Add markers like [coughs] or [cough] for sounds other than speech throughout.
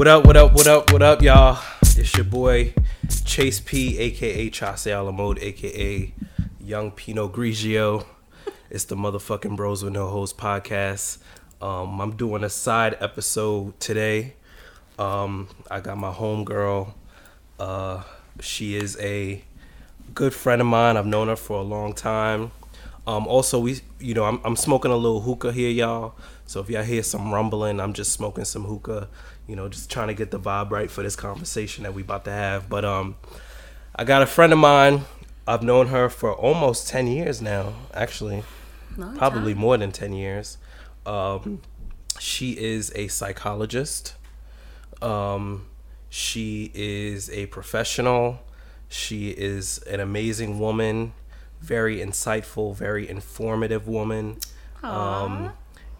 What up, what up, what up, what up, y'all? It's your boy Chase P, aka Chase Alamode, aka Young Pinot Grigio. It's the motherfucking Bros with No Hoes podcast. Um, I'm doing a side episode today. Um, I got my homegirl. Uh, she is a good friend of mine. I've known her for a long time. Um, also, we, you know, I'm, I'm smoking a little hookah here, y'all. So if y'all hear some rumbling, I'm just smoking some hookah. You know, just trying to get the vibe right for this conversation that we about to have. But um, I got a friend of mine. I've known her for almost ten years now. Actually, Long probably time. more than ten years. Um, she is a psychologist. Um, she is a professional. She is an amazing woman, very insightful, very informative woman. Um,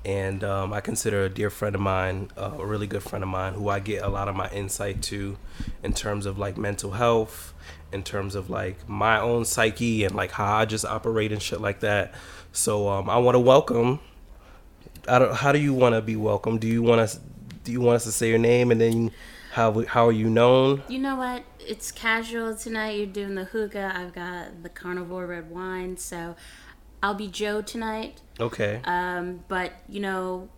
and um, I consider a dear friend of mine, uh, a really good friend of mine, who I get a lot of my insight to, in terms of like mental health, in terms of like my own psyche and like how I just operate and shit like that. So um, I want to welcome. I don't. How do you want to be welcome? Do you want us? Do you want us to say your name and then how how are you known? You know what? It's casual tonight. You're doing the hookah. I've got the carnivore red wine. So I'll be Joe tonight. Okay. Um, but, you know,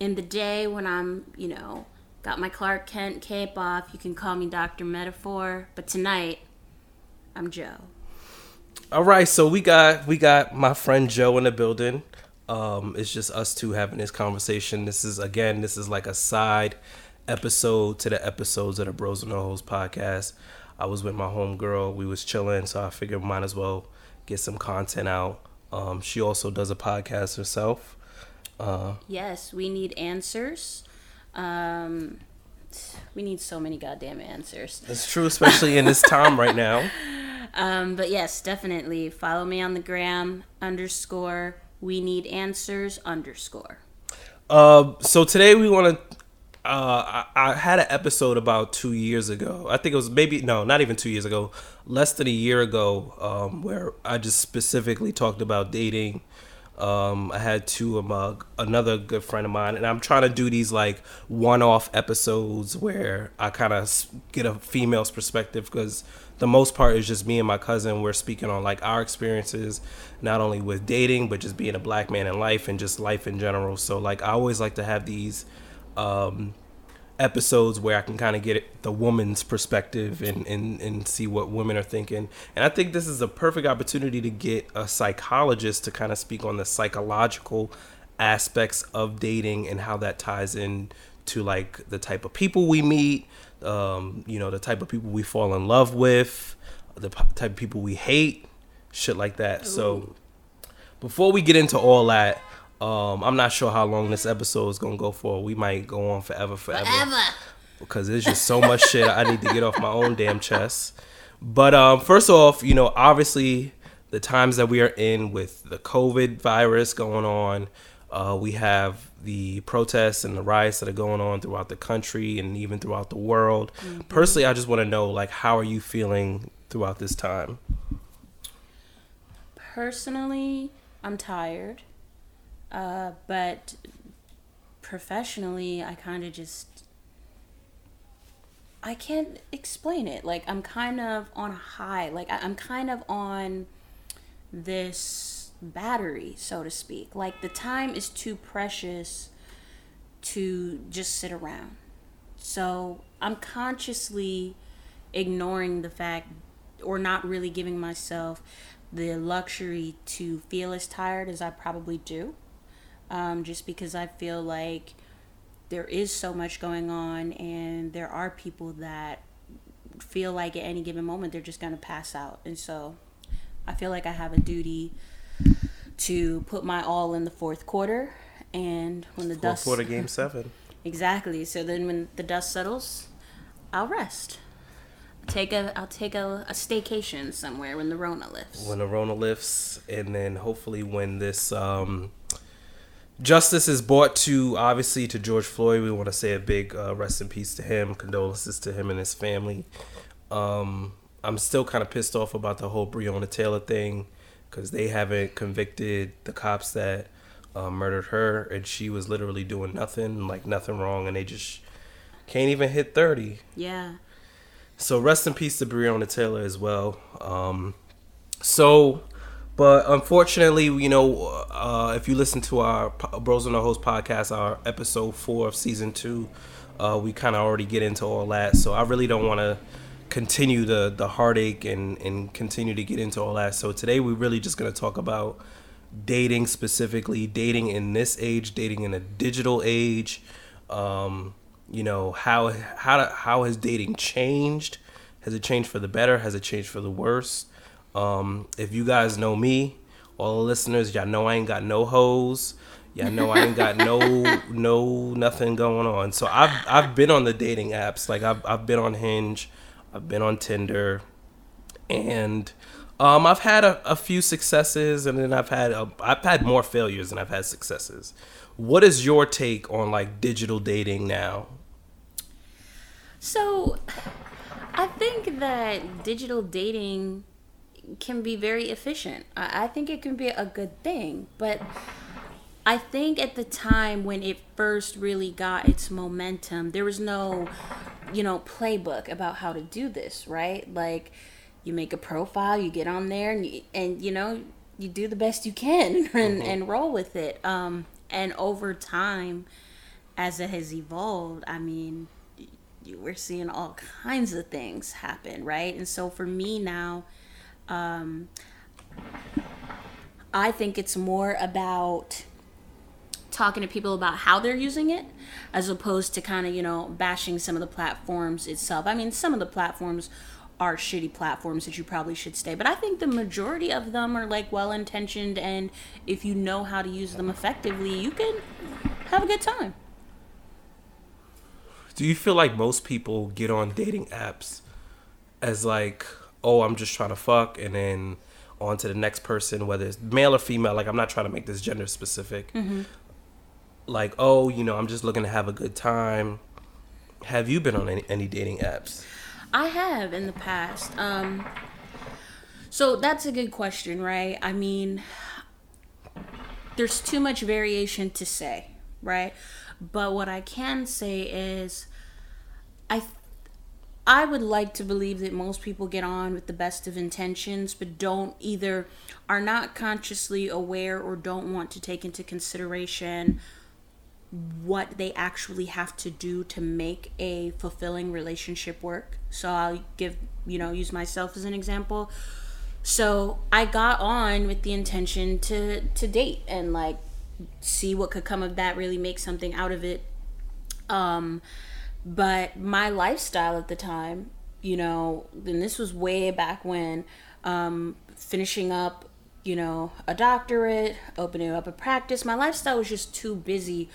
in the day when I'm, you know, got my Clark Kent cape off, you can call me Dr. Metaphor. But tonight, I'm Joe. All right, so we got we got my friend Joe in the building. Um, it's just us two having this conversation. This is again, this is like a side episode to the episodes of the Bros and No Hoes podcast. I was with my homegirl. We was chilling, so I figured might as well get some content out. Um, she also does a podcast herself. Uh, Yes, we need answers. Um, we need so many goddamn answers. it's true, especially in this time right now. [laughs] Um, but yes, definitely follow me on the gram underscore we need answers underscore. Uh, so today we want to. Uh, I, I had an episode about two years ago. I think it was maybe no, not even two years ago, less than a year ago, um, where I just specifically talked about dating. Um, I had two of my another good friend of mine, and I'm trying to do these like one-off episodes where I kind of get a female's perspective because the most part is just me and my cousin. We're speaking on like our experiences, not only with dating but just being a black man in life and just life in general. So like I always like to have these um, episodes where I can kind of get it, the woman's perspective and, and, and see what women are thinking. And I think this is a perfect opportunity to get a psychologist to kind of speak on the psychological aspects of dating and how that ties in to like the type of people we meet, um, you know, the type of people we fall in love with, the p- type of people we hate, shit like that. So before we get into all that, um, I'm not sure how long this episode is gonna go for. We might go on forever, forever, because there's just so much shit I need to get off my own damn chest. But um, first off, you know, obviously the times that we are in with the COVID virus going on, uh, we have the protests and the riots that are going on throughout the country and even throughout the world. Personally, I just want to know, like, how are you feeling throughout this time? Personally, I'm tired. Uh, but professionally, I kind of just. I can't explain it. Like, I'm kind of on a high. Like, I'm kind of on this battery, so to speak. Like, the time is too precious to just sit around. So, I'm consciously ignoring the fact or not really giving myself the luxury to feel as tired as I probably do. Um, just because I feel like there is so much going on, and there are people that feel like at any given moment they're just going to pass out. And so I feel like I have a duty to put my all in the fourth quarter. And when the Fourth dust. quarter, game seven. [laughs] Exactly. So then when the dust settles, I'll rest. Take a I'll take a, a staycation somewhere when the Rona lifts. when the Rona lifts, and then hopefully when this um, justice is brought to obviously to George Floyd, we want to say a big uh, rest in peace to him, condolences to him and his family. Um, I'm still kind of pissed off about the whole Breonna Taylor thing because they haven't convicted the cops that uh, murdered her, and she was literally doing nothing, like nothing wrong, and they just can't even hit 30. Yeah. So rest in peace to Breonna Taylor as well. Um, so, but unfortunately, you know, uh, if you listen to our Bros on the Host podcast, our episode four of season two, uh, we kind of already get into all that. So I really don't want to continue the the heartache and and continue to get into all that. So today we're really just gonna talk about dating specifically, dating in this age, dating in a digital age. Um, you know how how how has dating changed? Has it changed for the better? Has it changed for the worse? Um, if you guys know me, all the listeners, y'all know I ain't got no hoes. Y'all know I ain't got no [laughs] no nothing going on. So I've I've been on the dating apps. Like I've I've been on Hinge, I've been on Tinder, and um, I've had a, a few successes, and then I've had a, I've had more failures than I've had successes. What is your take on like digital dating now? So, I think that digital dating can be very efficient. I, I think it can be a good thing, but I think at the time when it first really got its momentum, there was no, you know, playbook about how to do this, right? Like, you make a profile, you get on there, and you, and you know, you do the best you can [laughs] and, mm-hmm. and roll with it. Um, and over time as it has evolved i mean we're seeing all kinds of things happen right and so for me now um, i think it's more about talking to people about how they're using it as opposed to kind of you know bashing some of the platforms itself i mean some of the platforms are shitty platforms that you probably should stay. But I think the majority of them are like well intentioned, and if you know how to use them effectively, you can have a good time. Do you feel like most people get on dating apps as like, oh, I'm just trying to fuck, and then on to the next person, whether it's male or female? Like, I'm not trying to make this gender specific. Mm-hmm. Like, oh, you know, I'm just looking to have a good time. Have you been on any, any dating apps? I have in the past. Um, so that's a good question, right? I mean, there's too much variation to say, right? But what I can say is, I I would like to believe that most people get on with the best of intentions, but don't either are not consciously aware or don't want to take into consideration what they actually have to do to make a fulfilling relationship work. So I'll give, you know, use myself as an example. So I got on with the intention to to date and like see what could come of that, really make something out of it. Um but my lifestyle at the time, you know, and this was way back when um finishing up you know, a doctorate, opening up a practice. My lifestyle was just too busy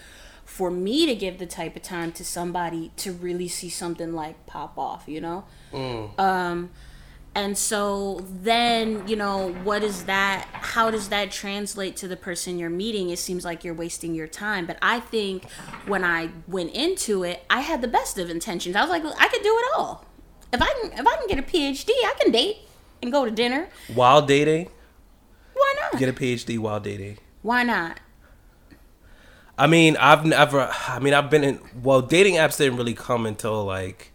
for me to give the type of time to somebody to really see something like pop off, you know? Mm. Um, and so then, you know, what is that? How does that translate to the person you're meeting? It seems like you're wasting your time. But I think when I went into it, I had the best of intentions. I was like, I could do it all. If I can, if I can get a PhD, I can date and go to dinner. While dating? Why not? Get a PhD while dating. Why not? I mean, I've never. I mean, I've been in. Well, dating apps didn't really come until like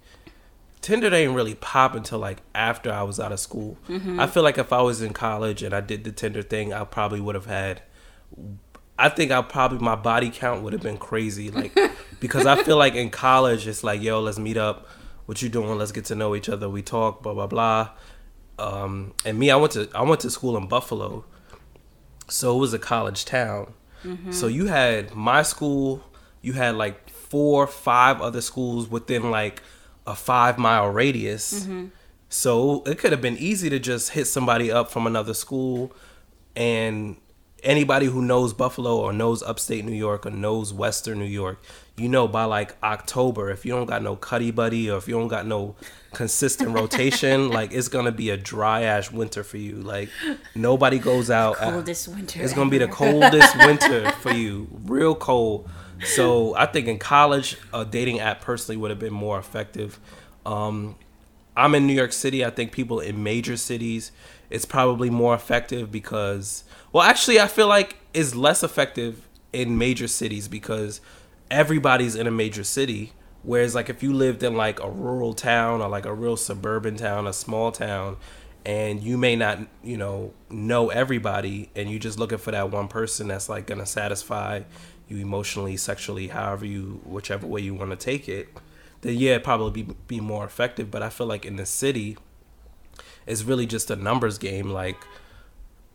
Tinder didn't really pop until like after I was out of school. Mm-hmm. I feel like if I was in college and I did the Tinder thing, I probably would have had. I think I probably my body count would have been crazy, like [laughs] because I feel like in college it's like, yo, let's meet up. What you doing? Let's get to know each other. We talk, blah blah blah. Um, and me, I went to I went to school in Buffalo, so it was a college town. Mm-hmm. So you had my school, you had like four, five other schools within like a five mile radius. Mm-hmm. So it could have been easy to just hit somebody up from another school and anybody who knows Buffalo or knows upstate New York or knows Western New York, you know by like October, if you don't got no cuddy buddy or if you don't got no consistent [laughs] rotation, like it's gonna be a dry ass winter for you. Like nobody goes out. coldest at, winter. It's gonna be the coldest [laughs] winter for you, real cold. So I think in college, a dating app personally would have been more effective. Um, I'm in New York City. I think people in major cities, it's probably more effective because well, actually, I feel like it's less effective in major cities because everybody's in a major city. Whereas like if you lived in like a rural town or like a real suburban town, a small town, and you may not, you know, know everybody and you're just looking for that one person that's like gonna satisfy you emotionally, sexually, however you whichever way you want to take it, then yeah, it'd probably be be more effective. But I feel like in the city, it's really just a numbers game. Like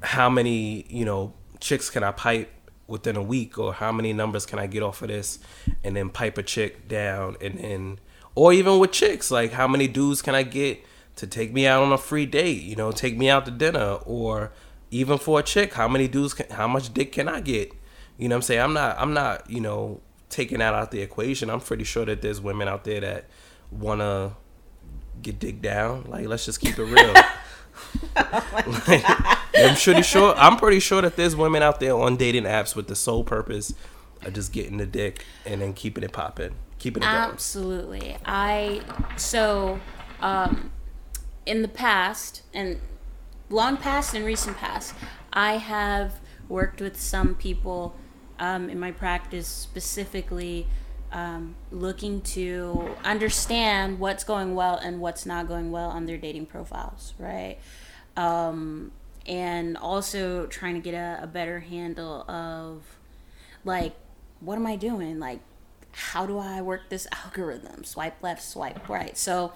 how many, you know, chicks can I pipe within a week or how many numbers can I get off of this and then pipe a chick down and then or even with chicks, like how many dudes can I get to take me out on a free date, you know, take me out to dinner or even for a chick, how many dudes can, how much dick can I get? You know what I'm saying? I'm not I'm not, you know, taking that out the equation. I'm pretty sure that there's women out there that wanna get dick down. Like let's just keep it real. [laughs] oh [laughs] like, I'm pretty sure I'm pretty sure that there's women out there on dating apps with the sole purpose of just getting the dick and then keeping it popping. Keeping it Absolutely. Going. I so um in the past and long past and recent past, I have worked with some people um, in my practice specifically um, looking to understand what's going well and what's not going well on their dating profiles, right? Um, and also trying to get a, a better handle of like, what am I doing? Like, how do I work this algorithm? Swipe left, swipe right. So,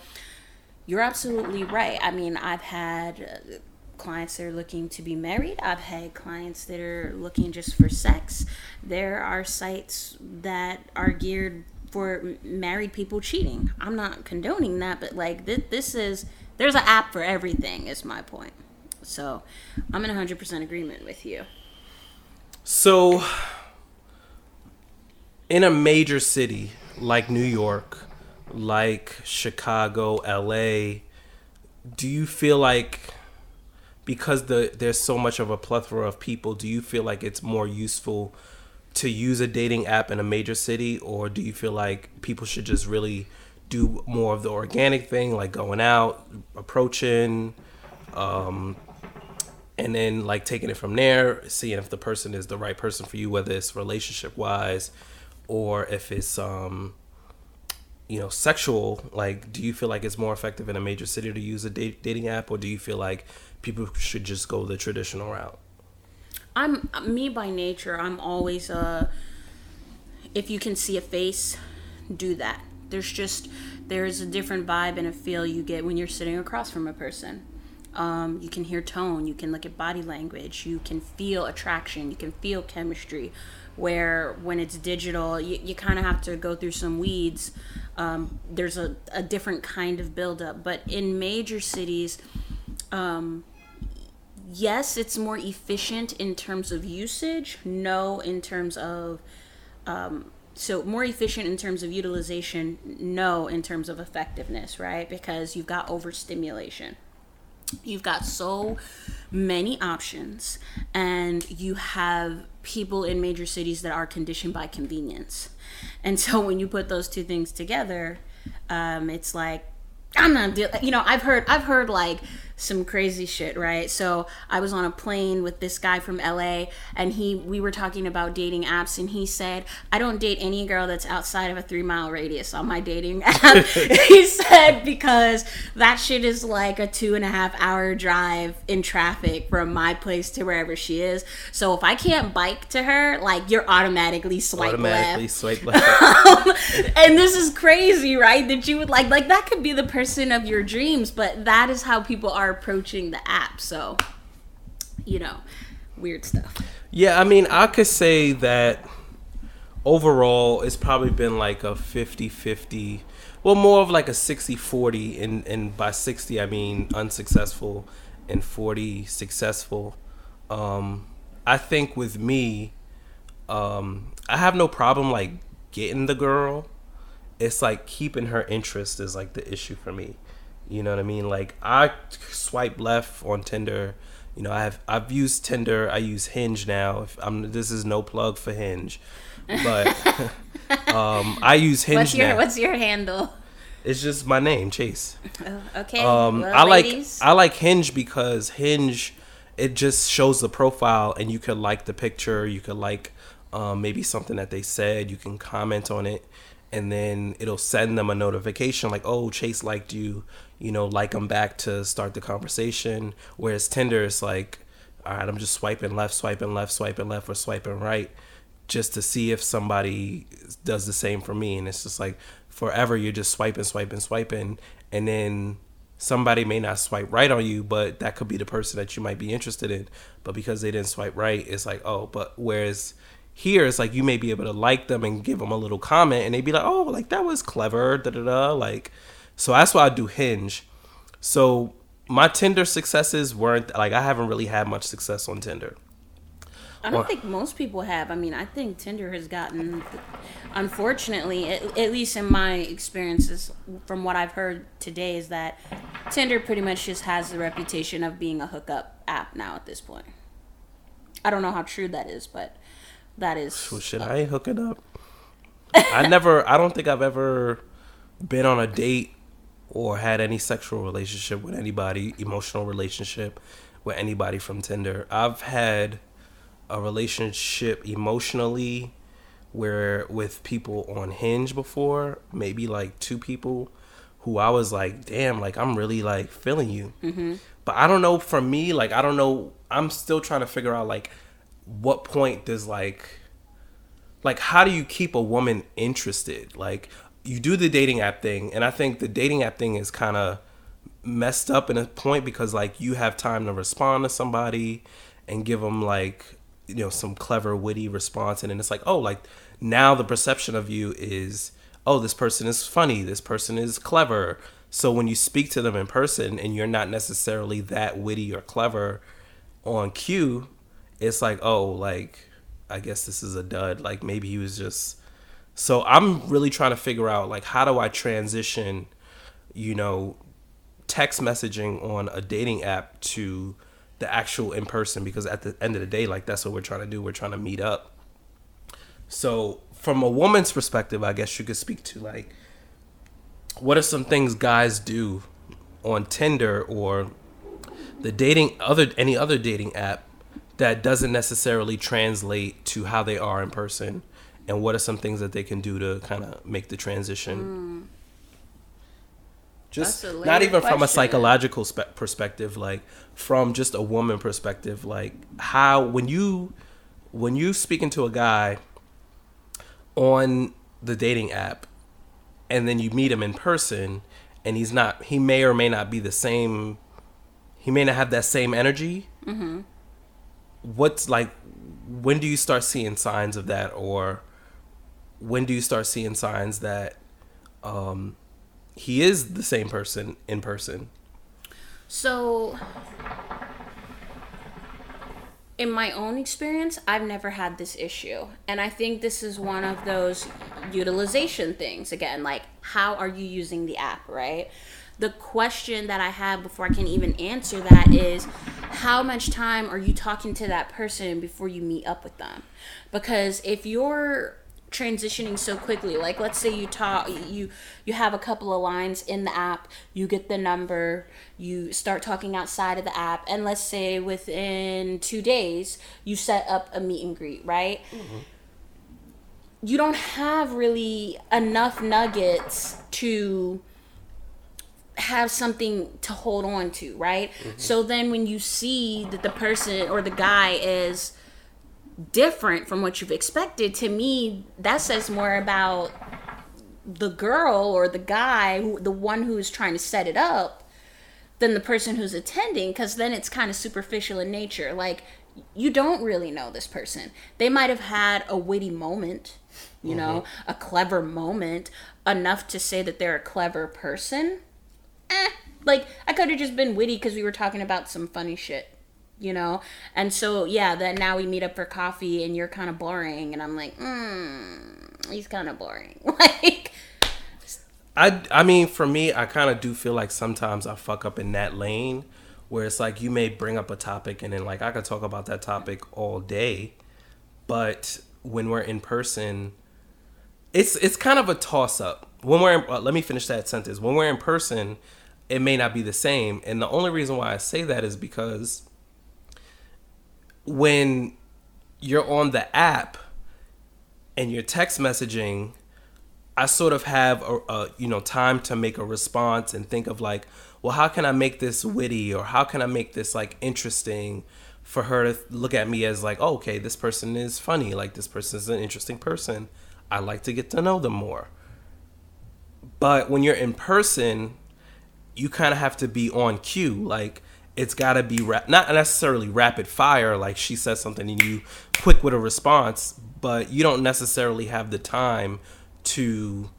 you're absolutely right. I mean, I've had clients that are looking to be married. I've had clients that are looking just for sex. There are sites that are geared for married people cheating. I'm not condoning that, but like this, this is there's an app for everything. Is my point. So I'm in 100% agreement with you. So in a major city like New York, like Chicago, LA, do you feel like because the there's so much of a plethora of people, do you feel like it's more useful to use a dating app in a major city? Or do you feel like people should just really do more of the organic thing like going out, approaching um, and then like taking it from there, seeing if the person is the right person for you whether it's relationship wise or if it's um you know sexual? Like do you feel like it's more effective in a major city to use a date, dating app? Or do you feel like people should just go the traditional route. I'm me by nature i'm always a. if you can see a face do that. There's just there's a different vibe and a feel you get when you're sitting across from a person. Um, you can hear tone you can look at body language you can feel attraction you can feel chemistry where when it's digital you, you kind of have to go through some weeds. Um, there's a, a different kind of buildup but in major cities um, yes it's more efficient in terms of usage no in terms of um, so more efficient in terms of utilization no in terms of effectiveness right? Because you've got overstimulation. You've got so many options and you have people in major cities that are conditioned by convenience. And so when you put those two things together um, it's like i'm not you know i've heard i've heard like some crazy shit, right? So I was on a plane with this guy from LA and he we were talking about dating apps and he said, I don't date any girl that's outside of a three mile radius on my dating app. [laughs] he said because that shit is like a two and a half hour drive in traffic from my place to wherever she is. So if I can't bike to her, like you're automatically swipe automatically [laughs] left. swipe left. and this is crazy, right? That you would like like that could be the person of your dreams, but that is how people are approaching the app. So, you know, weird stuff. Yeah, I mean, I could say that overall it's probably been like a 50-50 well more of like a 60-40 and and by 60 i mean unsuccessful and 40 successful um i think with me um i have no problem like getting the girl it's like keeping her interest is like the issue for me you know what I mean? Like I swipe left on Tinder. You know, I have I've used Tinder. I use Hinge now. If I'm this is no plug for Hinge, but [laughs] um, I use Hinge what's your, now. What's your handle? It's just my name, Chase. Oh, okay. Um, well, I ladies. like I like Hinge because Hinge it just shows the profile and you could like the picture. You could like um, maybe something that they said. You can comment on it and then it'll send them a notification like, "Oh, Chase liked you." You know, like them back to start the conversation. Whereas Tinder is like, "All right, I'm just swiping left, swiping left, swiping left, or swiping right." just to see if somebody does the same for me and it's just like forever you're just swiping swiping swiping and then somebody may not swipe right on you but that could be the person that you might be interested in but because they didn't swipe right it's like oh but whereas here it's like you may be able to like them and give them a little comment and they'd be like oh like that was clever da da da like so that's why i do hinge so my tinder successes weren't like i haven't really had much success on tinder I don't think most people have. I mean, I think Tinder has gotten, unfortunately, at, at, least in my experiences, from what I've heard today, is that Tinder pretty much just has the reputation of being a hookup app now at this point. I don't know how true that is, but that is. Well, shit, I ain't hooking up. I never. I don't think I've ever been on a date or had any sexual relationship with anybody, emotional relationship with anybody from Tinder. I've had a relationship emotionally where with people on Hinge before, maybe like two people who I was like, damn, like I'm really like feeling you. Mm-hmm. But I don't know for me, like I don't know. I'm still trying to figure out like what point does like like how do you keep a woman interested? Like you do the dating app thing, and I think the dating app thing is kind of messed up in a point because like you have time to respond to somebody and give them like you know some clever witty response and then it's like oh like now the perception of you is oh this person is funny this person is clever. So when you speak to them in person and you're not necessarily that witty or clever on cue it's like oh like i guess this is a dud. Like maybe he was just so i'm really trying to figure out like how do i transition you know text messaging on a dating app to the actual in person because at the end of the day, like that's what we're trying to do. We're trying to meet up. So from a woman's perspective, I guess you could speak to like what are some things guys do on Tinder or the dating other any other dating app that doesn't necessarily translate to how they are in person and what are some things that they can do to kind of make the transition mm just not even question. from a psychological spe- perspective like from just a woman perspective like how when you when you speaking to a guy on the dating app and then you meet him in person and he's not he may or may not be the same he may not have that same energy mm-hmm. what's like when do you start seeing signs of that or when do you start seeing signs that um he is the same person in person. So, in my own experience, I've never had this issue. And I think this is one of those utilization things. Again, like, how are you using the app, right? The question that I have before I can even answer that is how much time are you talking to that person before you meet up with them? Because if you're transitioning so quickly like let's say you talk you you have a couple of lines in the app you get the number you start talking outside of the app and let's say within two days you set up a meet and greet right mm-hmm. you don't have really enough nuggets to have something to hold on to right mm-hmm. so then when you see that the person or the guy is different from what you've expected, to me, that says more about the girl or the guy, who, the one who's trying to set it up, than the person who's attending, because then it's kind of superficial in nature. Like, you don't really know this person. They might have had a witty moment, you mm-hmm. know, a clever moment, enough to say that they're a clever person. Eh, like, I could have just been witty because we were talking about some funny shit you know? And so, yeah, then now we meet up for coffee and you're kind of boring. And I'm like, hmm, he's kind of boring. [laughs] like, I, I mean, for me, I kind of do feel like sometimes I fuck up in that lane where it's like you may bring up a topic and then like I could talk about that topic all day, but when we're in person, it's it's kind of a toss up. When we're in, uh, let me finish that sentence. When we're in person, it may not be the same, and the only reason why I say that is because when you're on the app and you're text messaging, I sort of have a, a you know time to make a response and think of like, well, how can I make this witty or how can I make this like interesting for her to look at me as like, oh, okay, this person is funny, like this person is an interesting person. I like to get to know them more. But when you're in person, you kind of have to be on cue. Like it's got to be not necessarily rapid fire, like she says something and you quick with a response, but you don't necessarily have the time to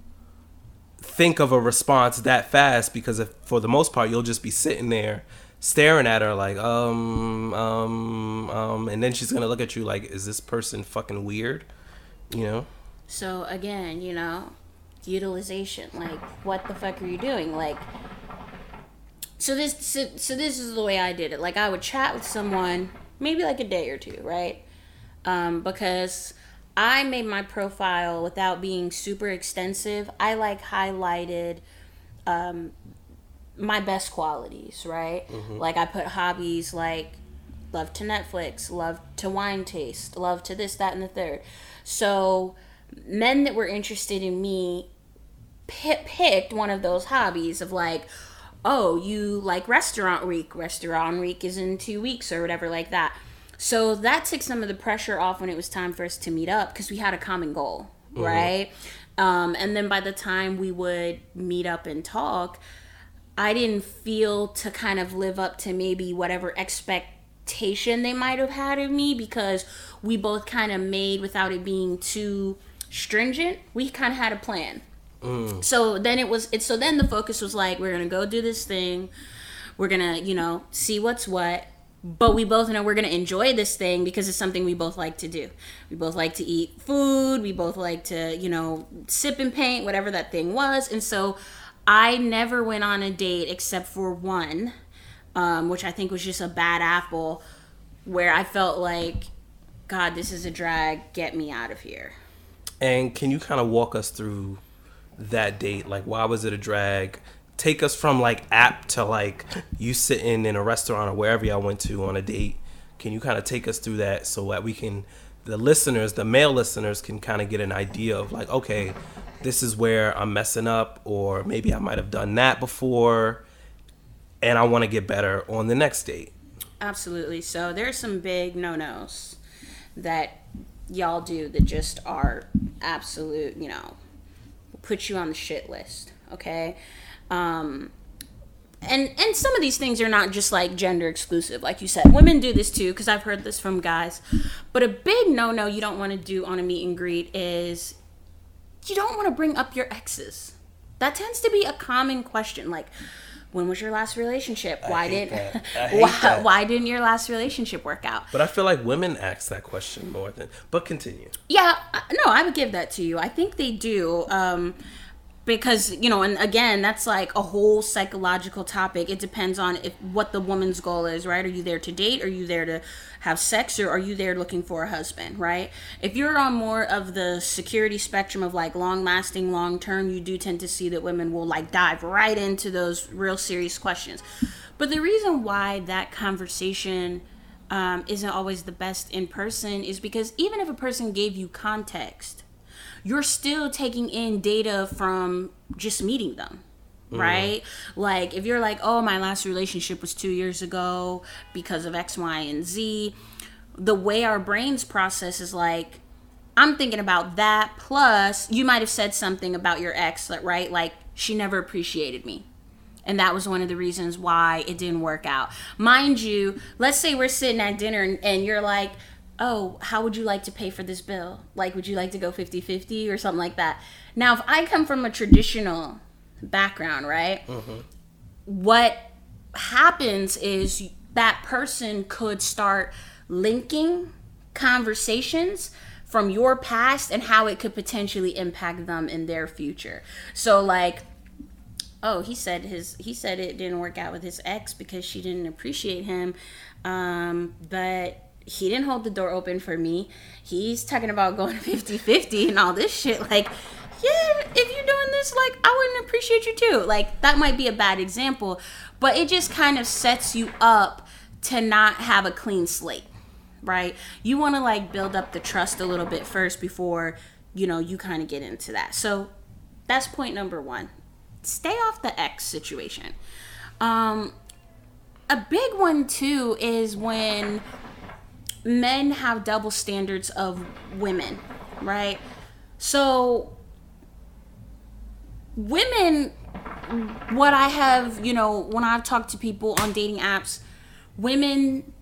think of a response that fast because if, for the most part you'll just be sitting there staring at her like um um um and then she's gonna look at you like is this person fucking weird you know So again, you know, utilization. Like, what the fuck are you doing? Like, so this, so, so this is the way I did it. Like, I would chat with someone, maybe like a day or two, right? Um, because I made my profile without being super extensive. I like highlighted um, my best qualities, right? Like I put hobbies like love to Netflix, love to wine taste, love to this, that, and the third. So men that were interested in me pi picked one of those hobbies of like, oh, you like restaurant week. Restaurant week is in two weeks or whatever like that. So that took some of the pressure off when it was time for us to meet up because we had a common goal, right? Um, and then by the time we would meet up and talk, I didn't feel to kind of live up to maybe whatever expectation they might have had of me because we both kind of made without it being too stringent. We kind of had a plan. So then it was it's so then the focus was like we're going to go do this thing. We're going to, you know, see what's what. But we both know we're going to enjoy this thing because it's something we both like to do. We both like to eat food. We both like to, you know, sip and paint, whatever that thing was. And so I never went on a date except for one, um, which I think was just a bad apple, where I felt like, God, this is a drag. Get me out of here. And can you kind of walk us through that date? Like, why was it a drag? Take us from like app to like you sitting in a restaurant or wherever y'all went to on a date. Can you kind of take us through that so that we can, the listeners, the male listeners, can kind of get an idea of like, okay, this is where I'm messing up, or maybe I might have done that before, and I want to get better on the next date. Absolutely. So there's some big no nos that y'all do that just are absolute, you know, put you on the shit list. Okay. Um, and and some of these things are not just like gender exclusive like you said women do this too because i've heard this from guys but a big no-no you don't want to do on a meet and greet is you don't want to bring up your exes that tends to be a common question like when was your last relationship why didn't that. [laughs] I hate why, why didn't your last relationship work out But I feel like women ask that question more than. But continue. Yeah, no, I would give that to you. I think they do. Um, because you know, and again, that's like a whole psychological topic. It depends on if what the woman's goal is, right? Are you there to date? Are you there to have sex, or are you there looking for a husband, right? If you're on more of the security spectrum of like long lasting, long term, you do tend to see that women will like dive right into those real serious questions. But the reason why that conversation um, isn't always the best in person is because even if a person gave you context, you're still taking in data from just meeting them mm-hmm. right? Like if you're like oh my last relationship was two years ago because of x y and z the way our brains process is like i'm thinking about that plus you might have said something about your ex right? Like she never appreciated me. And that was one of the reasons why it didn't work out. Mind you, let's say we're sitting at dinner and, and you're like, oh, how would you like to pay for this bill? Like, would you like to go 50 50 or something like that? Now, if I come from a traditional background, right? What happens is that person could start linking conversations from your past and how it could potentially impact them in their future. So, like, oh he said his he said it didn't work out with his ex because she didn't appreciate him um but he didn't hold the door open for me. He's talking about going [laughs] 50-50 and all this shit. Like yeah if you're doing this like i wouldn't appreciate you too. Like that might be a bad example but it just kind of sets you up to not have a clean slate right? You want to like build up the trust a little bit first before you know you kind of get into that. So That's point number one. Stay off the X situation. Um, a big one too is when men have double standards of women, right? So women what I have, you know, when I've talked to people on dating apps, women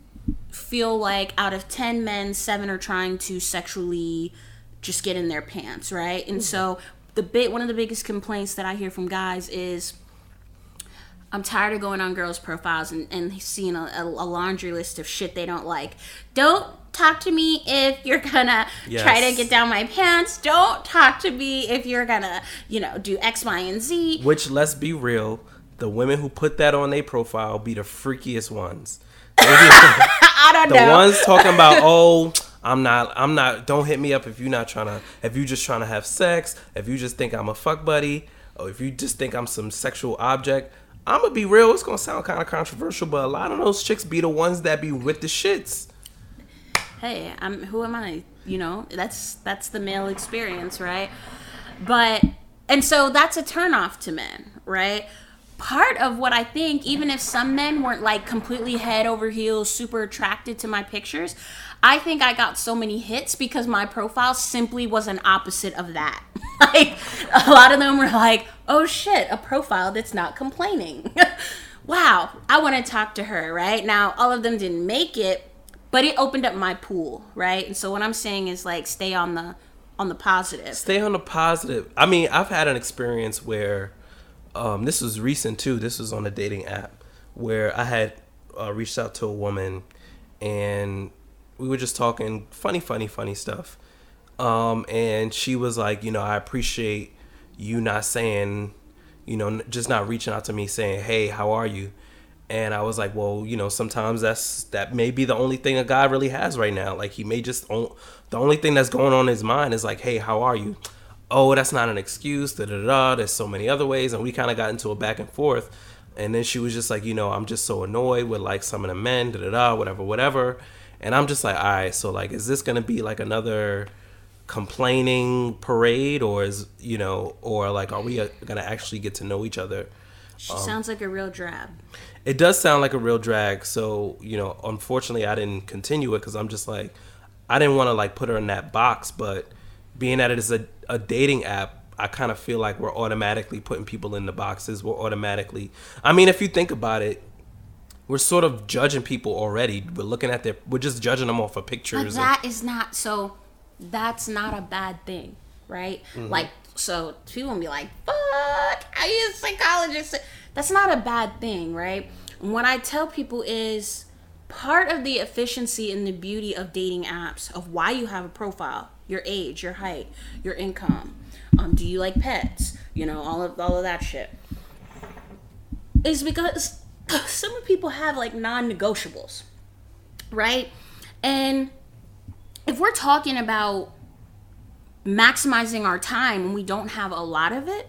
feel like out of 10 men, 7 are trying to sexually just get in their pants, right? And mm-hmm. so the bit one of the biggest complaints that I hear from guys is I'm tired of going on girls' profiles and, and seeing a, a, laundry list of shit they don't like. Don't talk to me if you're gonna yes. try to get down my pants. Don't talk to me if you're gonna, you know, do X, Y, and Z. Which, let's be real, the women who put that on their profile be the freakiest ones. [laughs] I don't the know. The ones talking about, [laughs] oh, I'm not, I'm not, don't hit me up if you're not trying to, if you just trying to have sex, if you just think I'm a fuck buddy, or if you just think I'm some sexual object I'm gonna be real. It's gonna sound kind of controversial, but a lot of those chicks be the ones that be with the shits. Hey, I'm. Who am I? You know, that's that's the male experience, right? But and so that's a turnoff to men, right? Part of what I think, even if some men weren't like completely head over heels, super attracted to my pictures, I think I got so many hits because my profile simply was an opposite of that. [laughs] like a lot of them were like, "Oh shit, a profile that's not complaining." [laughs] wow, I want to talk to her, right? Now, all of them didn't make it, but it opened up my pool, right? And so what I'm saying is like stay on the on the positive. Stay on the positive. I mean, I've had an experience where um, this was recent too. This was on a dating app where I had uh, reached out to a woman and we were just talking funny, funny, funny stuff. Um, and she was like, you know, I appreciate you not saying, you know, just not reaching out to me saying, hey, how are you? And I was like, well, you know, sometimes that's that may be the only thing a guy really has right now. Like he may just the only thing that's going on in his mind is like, hey, how are you? Oh, that's not an excuse. Da da da. There's so many other ways, and we kind of got into a back and forth. And then she was just like, you know, I'm just so annoyed with like some of the men, da da da, whatever, whatever. And I'm just like, all right, so like, is this gonna be like another complaining parade, or is you know, or like, are we uh, gonna actually get to know each other? She um, sounds like a real drag. It does sound like a real drag. So you know, unfortunately, I didn't continue it because I'm just like, I didn't want to like put her in that box. But being that it is a, a dating app, I kind of feel like we're automatically putting people in the boxes. We're automatically. I mean, if you think about it, we're sort of judging people already. We're looking at their, we're just judging them off of pictures. But that and, is not so. That's not a bad thing, right? Mm-hmm. Like, so people will be like, "Fuck, are you a psychologist?" That's not a bad thing, right? what I tell people is part of the efficiency and the beauty of dating apps of why you have a profile, your age, your height, your income, um, do you like pets, you know, all of all of that shit, is because [clears throat] some people have like non-negotiables, right? And if we're talking about maximizing our time and we don't have a lot of it,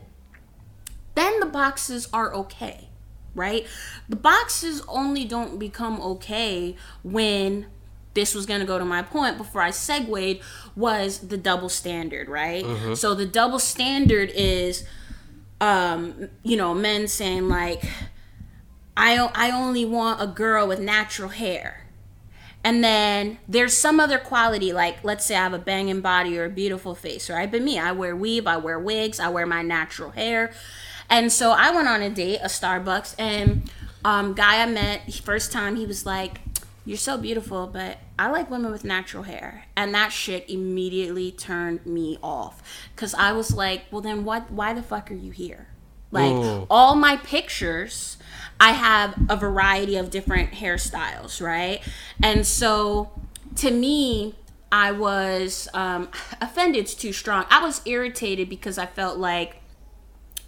then the boxes are okay, right? The boxes only don't become okay when this was going to go to my point before I segued was the double standard, right? Mm-hmm. So the double standard is um you know men saying like I, I only want a girl with natural hair. And then there's some other quality, like let's say I have a banging body or a beautiful face, right? But me, I wear weave, I wear wigs, I wear my natural hair. And so I went on a date, a Starbucks, and um, guy I met first time, he was like, "You're so beautiful, but I like women with natural hair." And that shit immediately turned me off, cause I was like, "Well, then what? Why the fuck are you here?" Like all my pictures I have a variety of different hairstyles, right? And so to me, I was um, [laughs] offended too strong. I was irritated because I felt like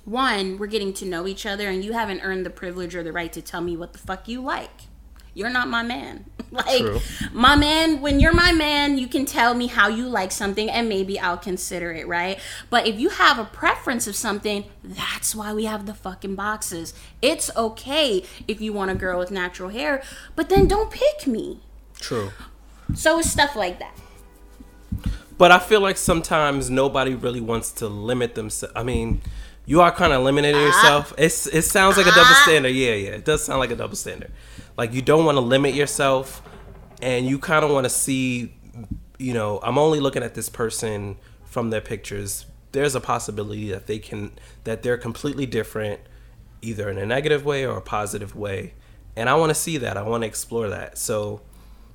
one, we're getting to know each other, and you haven't earned the privilege or the right to tell me what the fuck you like you're not my man. [laughs] like True. my man, when you're my man, you can tell me how you like something and maybe I'll consider it, right? But if you have a preference of something, that's why we have the fucking boxes. It's okay if you want a girl with natural hair, but then don't pick me. True. So it's stuff like that. But I feel like sometimes nobody really wants to limit themselves. I mean, you are kind of limiting ah. yourself. It's it sounds like a double ah. standard. Yeah, yeah, it does sound like a double standard. Like you don't want to limit yourself, and you kind of want to see, you know, I'm only looking at this person from their pictures. There's a possibility that they can that they're completely different, either in a negative way or a positive way, and I want to see that. I want to explore that. So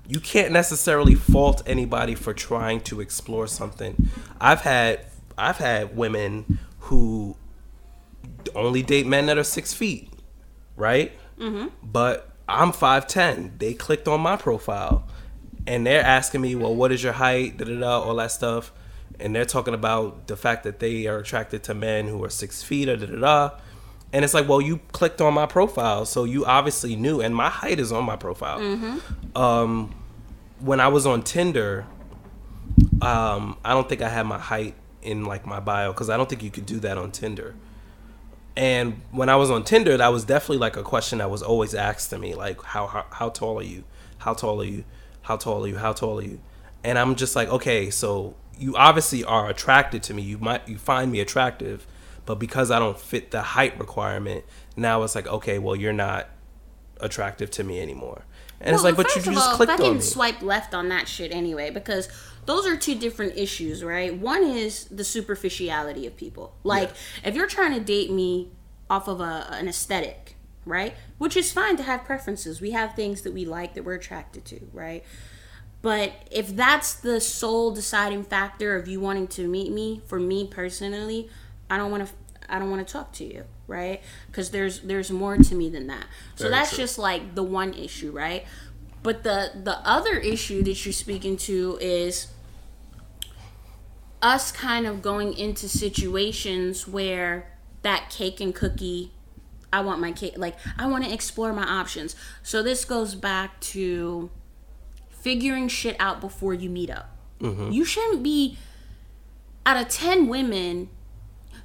you can't necessarily fault anybody for trying to explore something. I've had I've had women who only date men that are six feet, right? Mm-hmm. But I'm five ten. They clicked on my profile, and they're asking me, "Well, what is your height?" Da da da, all that stuff, and they're talking about the fact that they are attracted to men who are six feet, da da da. da. And it's like, well, you clicked on my profile, so you obviously knew, and my height is on my profile. Mm-hmm. Um, when I was on Tinder, um, I don't think I had my height in like my bio because I don't think you could do that on Tinder. And when I was on Tinder, that was definitely like a question that was always asked to me, like how how, how tall are you? How tall are you? How tall are you? How tall are you? And I'm just like, okay, so you obviously are attracted to me. You might you find me attractive, but because I don't fit the height requirement, now it's like, okay, well you're not attractive to me anymore. And well, it's like, but you just all, clicked on me. swipe left on that shit anyway because those are two different issues, right? One is the superficiality of people. Like, yeah. if you're trying to date me off of a, an aesthetic, right? Which is fine to have preferences. We have things that we like that we're attracted to, right? But if that's the sole deciding factor of you wanting to meet me, for me personally, I don't want to I don't want to talk to you, right? Because there's there's more to me than that. So Very that's true. just like the one issue, right? But the the other issue that you're speaking to is us kind of going into situations where that cake and cookie I want my cake like I want to explore my options. So this goes back to figuring shit out before you meet up. Mm-hmm. You shouldn't be out of 10 women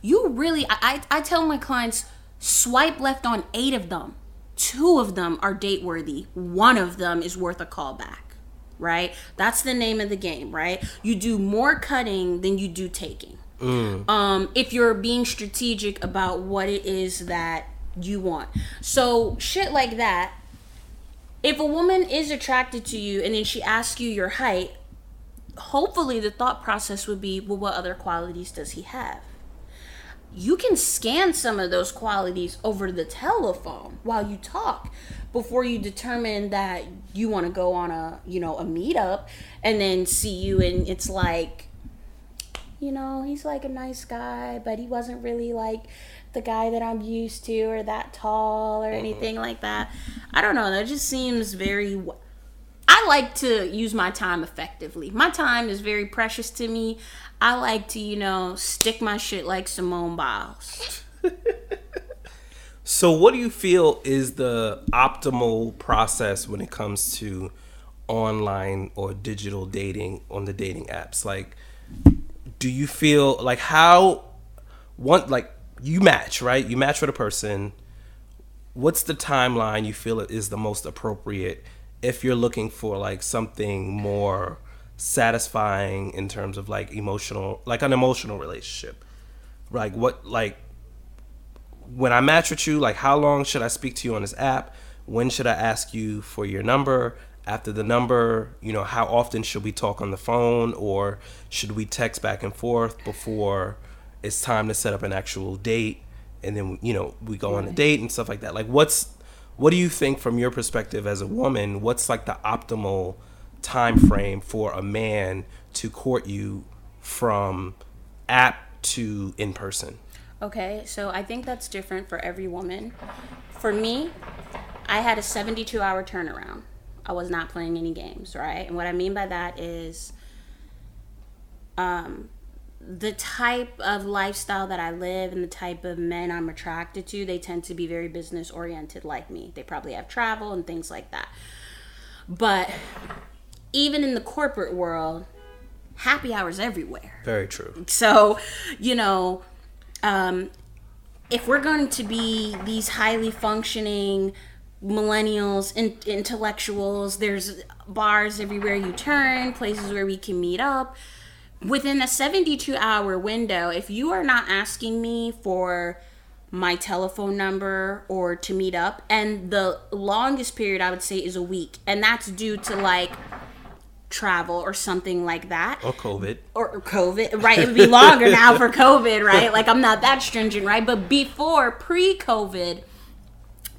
you really I, I tell my clients swipe left on eight of them two of them are date worthy. One of them is worth a callback, right? That's the name of the game right? You do more cutting than you do taking. Mm. um, if you're being strategic about what it is that you want. So shit like that if a woman is attracted to you and then she asks you your height hopefully the thought process would be well what other qualities does he have you can scan some of those qualities over the telephone while you talk before you determine that you want to go on a you know a meetup and then see you and it's like you know he's like a nice guy but he wasn't really like the guy that i'm used to or that tall or mm-hmm. anything like that i don't know that just seems very I like to use my time effectively. My time is very precious to me. I like to, you know, stick my shit like Simone Biles. [laughs] so, what do you feel is the optimal process when it comes to online or digital dating on the dating apps? Like, do you feel like how one like you match right? You match with a person. What's the timeline you feel is the most appropriate if you're looking for like something more satisfying in terms of like emotional like an emotional relationship. Like what like when i match with you like how long should i speak to you on this app? When should i ask you for your number? After the number you know how often should we talk on the phone? Or should we text back and forth before it's time to set up an actual date? And then you know we go on a date and stuff like that. Like what's what do you think from your perspective as a woman what's like the optimal time frame for a man to court you from app to in person? Okay, so I think that's different for every woman. For me, I had a 72 hour turnaround. I was not playing any games, right? And what I mean by that is um, the type of lifestyle that I live and the type of men I'm attracted to, they tend to be very business oriented like me. They probably have travel and things like that. But even in the corporate world, happy hours everywhere. Very true. So, you know, um, if we're going to be these highly functioning millennials, in- intellectuals, there's bars everywhere you turn, places where we can meet up. within a 72 hour window, if you are not asking me for my telephone number or to meet up, and the longest period I would say is a week, and that's due to like travel or something like that or COVID or COVID, right? It would be longer now for COVID, right? Like I'm not that stringent, right? But before pre-COVID,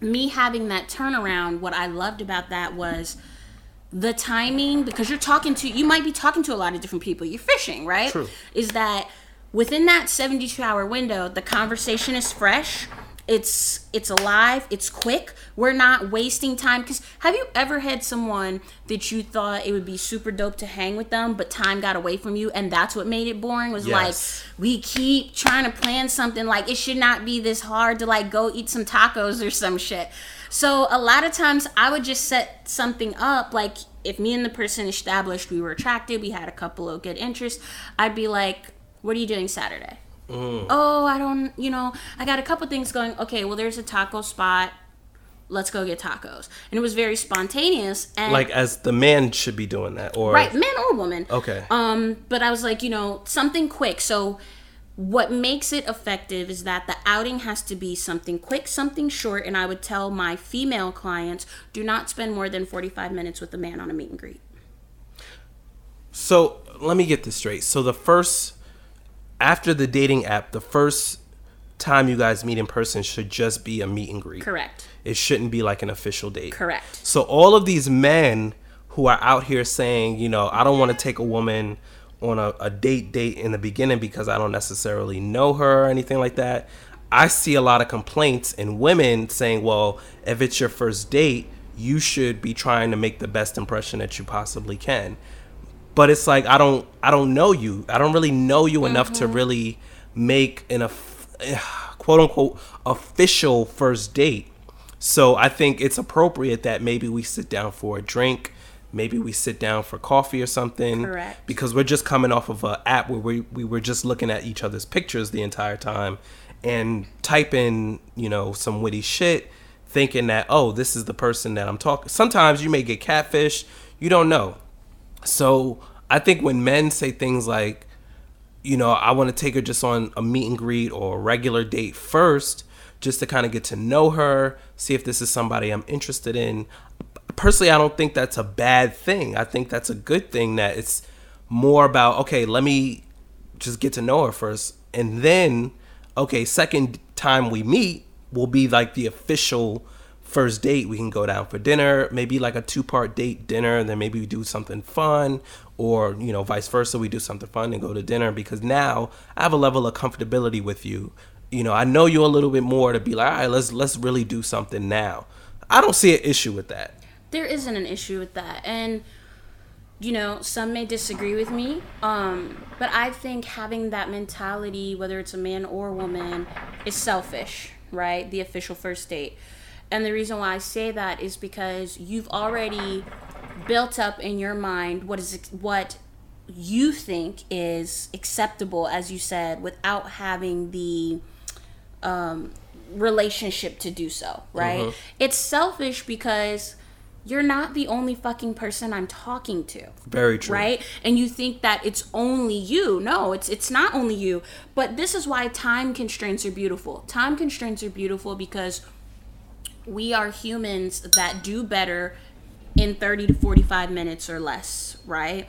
me having that turnaround, what I loved about that was the timing because you're talking to you might be talking to a lot of different people. You're fishing, right? True. Is that within that 72 hour window, the conversation is fresh it's it's alive it's quick. We're not wasting time. Because have you ever had someone that you thought it would be super dope to hang with them but time got away from you and that's what made it boring? Was Yes. like we keep trying to plan something like it should not be this hard to like go eat some tacos or some shit. So a lot of times i would just set something up like if me and the person established we were attracted we had a couple of good interests i'd be like what are you doing saturday oh i don't you know i got a couple things going. Okay well there's a taco spot. Let's go get tacos. And it was very spontaneous and like as the man should be doing that or right man or woman. Okay. um but i was like you know something quick. So what makes it effective is that the outing has to be something quick something short and i would tell my female clients do not spend more than 45 minutes with a man on a meet and greet. So let me get this straight. So the first after the dating app, the first time you guys meet in person should just be a meet and greet. correct It shouldn't be like an official date. correct So all of these men who are out here saying, you know, I don't want to take a woman on a, a date date in the beginning because I don't necessarily know her or anything like that. I see a lot of complaints in women saying, well, if it's your first date, you should be trying to make the best impression that you possibly can. But it's like I don't I don't know you. I don't really know you enough to mm-hmm. really make an of- [sighs] quote unquote official first date. So I think it's appropriate that maybe we sit down for a drink, maybe we sit down for coffee or something. Correct. Because we're just coming off of an app where we, we were just looking at each other's pictures the entire time and typing, you know, some witty shit, thinking that, oh, this is the person that I'm talking. Sometimes you may get catfish, you don't know. So I think when men say things like, you know, I want to take her just on a meet and greet or a regular date first, just to kind of get to know her, see if this is somebody I'm interested in. Personally, I don't think that's a bad thing. I think that's a good thing that it's more about, okay, let me just get to know her first. And then, okay, second time we meet will be like the official first date. We can go down for dinner, maybe like a two part date dinner, then maybe we do something fun, or, you know, vice versa. We do something fun and go to dinner because now I have a level of comfortability with you. You know, I know you a little bit more to be like, all right, let's let's really do something now. I don't see an issue with that. there isn't an issue with that and you know some may disagree with me um but i think having that mentality whether it's a man or a woman is selfish right the official first date and the reason why i say that is because you've already built up in your mind what is what you think is acceptable as you said without having the um, relationship to do so, right? It's selfish because you're not the only fucking person I'm talking to. Very true. Right? And you think that it's only you. No, it's it's not only you. But this is why time constraints are beautiful. Time constraints are beautiful because we are humans that do better in 30 to 45 minutes or less, right?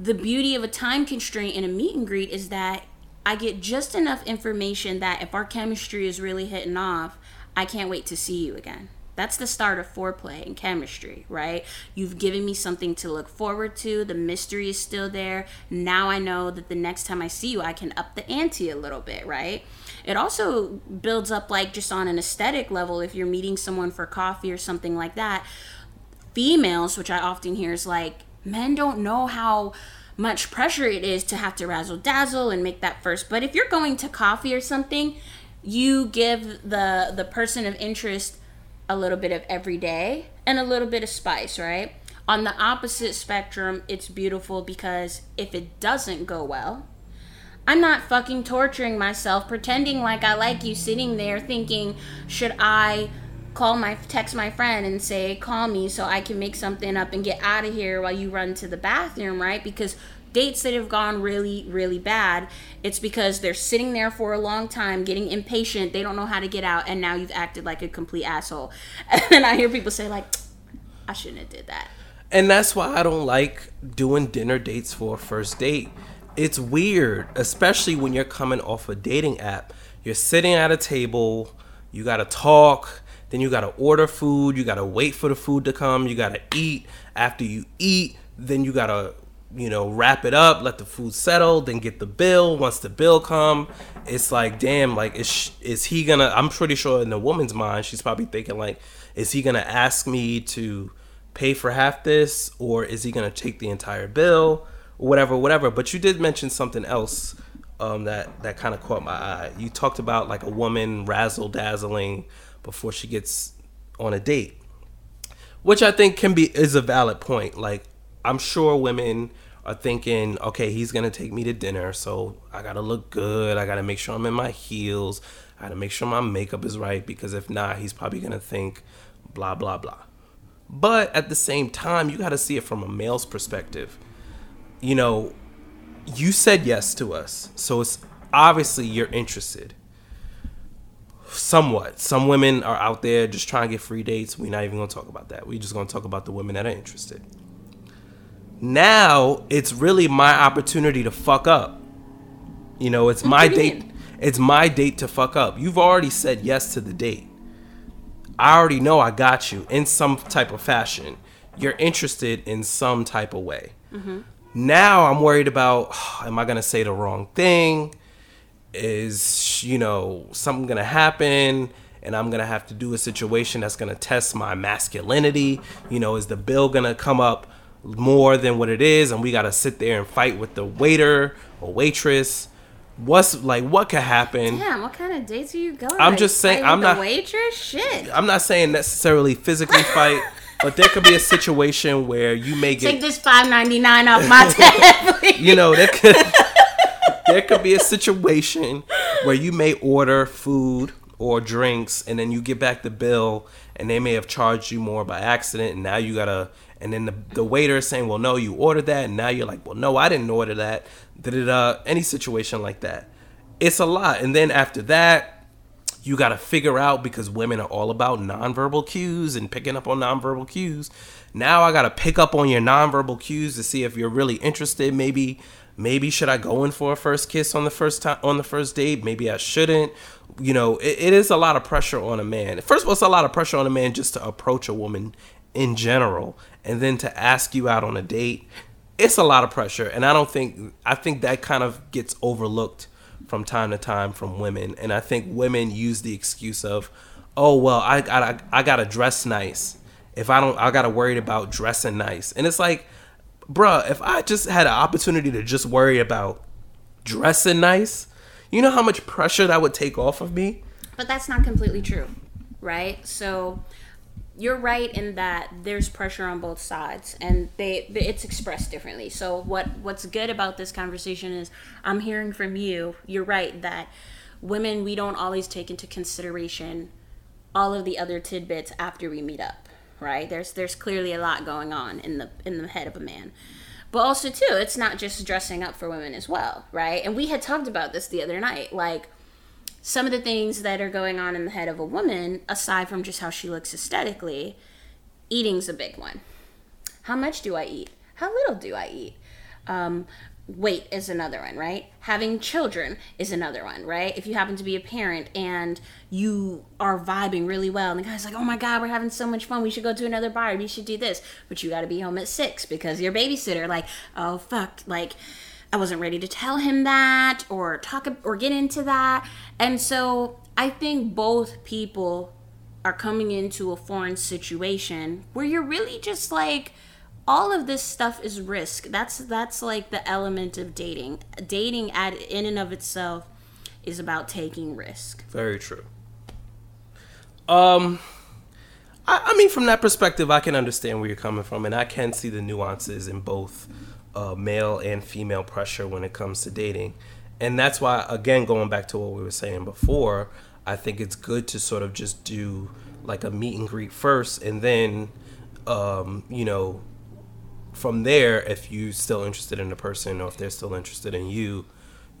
The beauty of a time constraint in a meet and greet is that I get just enough information that if our chemistry is really hitting off, I can't wait to see you again. That's the start of foreplay and chemistry, right? You've given me something to look forward to. The mystery is still there. Now I know that the next time I see you, I can up the ante a little bit, right? It also builds up, like, just on an aesthetic level, if you're meeting someone for coffee or something like that. Females, which I often hear, is like, men don't know how much pressure it is to have to razzle dazzle and make that first. But if you're going to coffee or something, you give the the person of interest a little bit of every day and a little bit of spice, right? On the opposite spectrum, it's beautiful because if it doesn't go well, I'm not fucking torturing myself pretending like I like you sitting there thinking, should I call my text my friend and say call me so I can make something up and get out of here while you run to the bathroom, right? Because dates that have gone really, really bad, it's because they're sitting there for a long time, getting impatient. They don't know how to get out, and now you've acted like a complete asshole. [laughs] And I hear people say like, "I shouldn't have did that." And that's why I don't like doing dinner dates for a first date. It's weird, especially when you're coming off a dating app. You're sitting at a table, you gotta talk, then you gotta order food, you gotta wait for the food to come, you gotta eat. After you eat, then you gotta you know wrap it up let the food settle then get the bill once the bill come it's like damn like is, is he gonna i'm pretty sure in the woman's mind she's probably thinking like is he gonna ask me to pay for half this or is he gonna take the entire bill whatever whatever but you did mention something else um, that that kind of caught my eye you talked about like a woman razzle dazzling before she gets on a date which i think can be is a valid point like i'm sure women are thinking, okay, he's gonna take me to dinner, so I gotta look good. I gotta make sure I'm in my heels. I gotta make sure my makeup is right because if not, he's probably gonna think blah blah blah. But at the same time, you gotta see it from a male's perspective. You know, you said yes to us, so it's obviously you're interested. Somewhat. Some women are out there just trying to get free dates. We're not even gonna talk about that. We're just gonna talk about the women that are interested now it's really my opportunity to fuck up. You know, it's my date. Mean? It's my date to fuck up. You've already said yes to the date. I already know I got you in some type of fashion. You're interested in some type of way. Mm-hmm. Now I'm worried about oh, [sighs] am I going to say the wrong thing? Is, you know, something going to happen? and I'm gonna have to do a situation that's gonna test my masculinity. You know, is the bill gonna come up more than what it is and we gotta sit there and fight with the waiter or waitress what's like what could happen damn what kind of dates are you going i'm just saying i'm not waitress shit i'm not saying necessarily physically fight but there could be a situation where you may get take this 5.99 off my [laughs] tab you know there could there could be a situation where you may order food or drinks and then you get back the bill and they may have charged you more by accident and now you gotta and then the, the waiter is saying, well, no, you ordered that, and now you're like, well, no, I didn't order that. Da-da-da. Any situation like that. It's a lot. And then after that, you got to figure out because women are all about nonverbal cues and picking up on nonverbal cues. Now I got to pick up on your nonverbal cues to see if you're really interested. Maybe maybe should I go in for a first kiss on the first time on the first date? Maybe I shouldn't. You know, it, it is a lot of pressure on a man. First of all, it's a lot of pressure on a man just to approach a woman in general and then to ask you out on a date it's a lot of pressure and i don't think i think that kind of gets overlooked from time to time from women. And i think women use the excuse of oh well i gotta i gotta dress nice. If i don't i gotta worry about dressing nice. And it's like bruh if i just had an opportunity to just worry about dressing nice you know how much pressure that would take off of me? But that's not completely true right? So you're right in that there's pressure on both sides and they it's expressed differently. So what what's good about this conversation is i'm hearing from you you're right that women we don't always take into consideration all of the other tidbits after we meet up right? There's there's clearly a lot going on in the in the head of a man. But also too it's not just dressing up for women as well right? And we had talked about this the other night like some of the things that are going on in the head of a woman, aside from just how she looks aesthetically, eating's a big one. How much do I eat? How little do I eat? Um, weight is another one, right? Having children is another one, right? If you happen to be a parent and you are vibing really well, and the guy's like, oh my God, we're having so much fun. We should go to another bar. We should do this. But you got to be home at six because your babysitter, like, oh, fuck, like, I wasn't ready to tell him that or talk or get into that. And so I think both people are coming into a foreign situation where you're really just like all of this stuff is risk. That's that's like the element of dating. Dating at in and of itself is about taking risk. Very true. Um I, I mean from that perspective I can understand where you're coming from and I can see the nuances in both uh, male and female pressure when it comes to dating. And that's why, again, going back to what we were saying before, I think it's good to sort of just do like a meet and greet first and then, um, you know, from there, if you're still interested in the person or if they're still interested in you,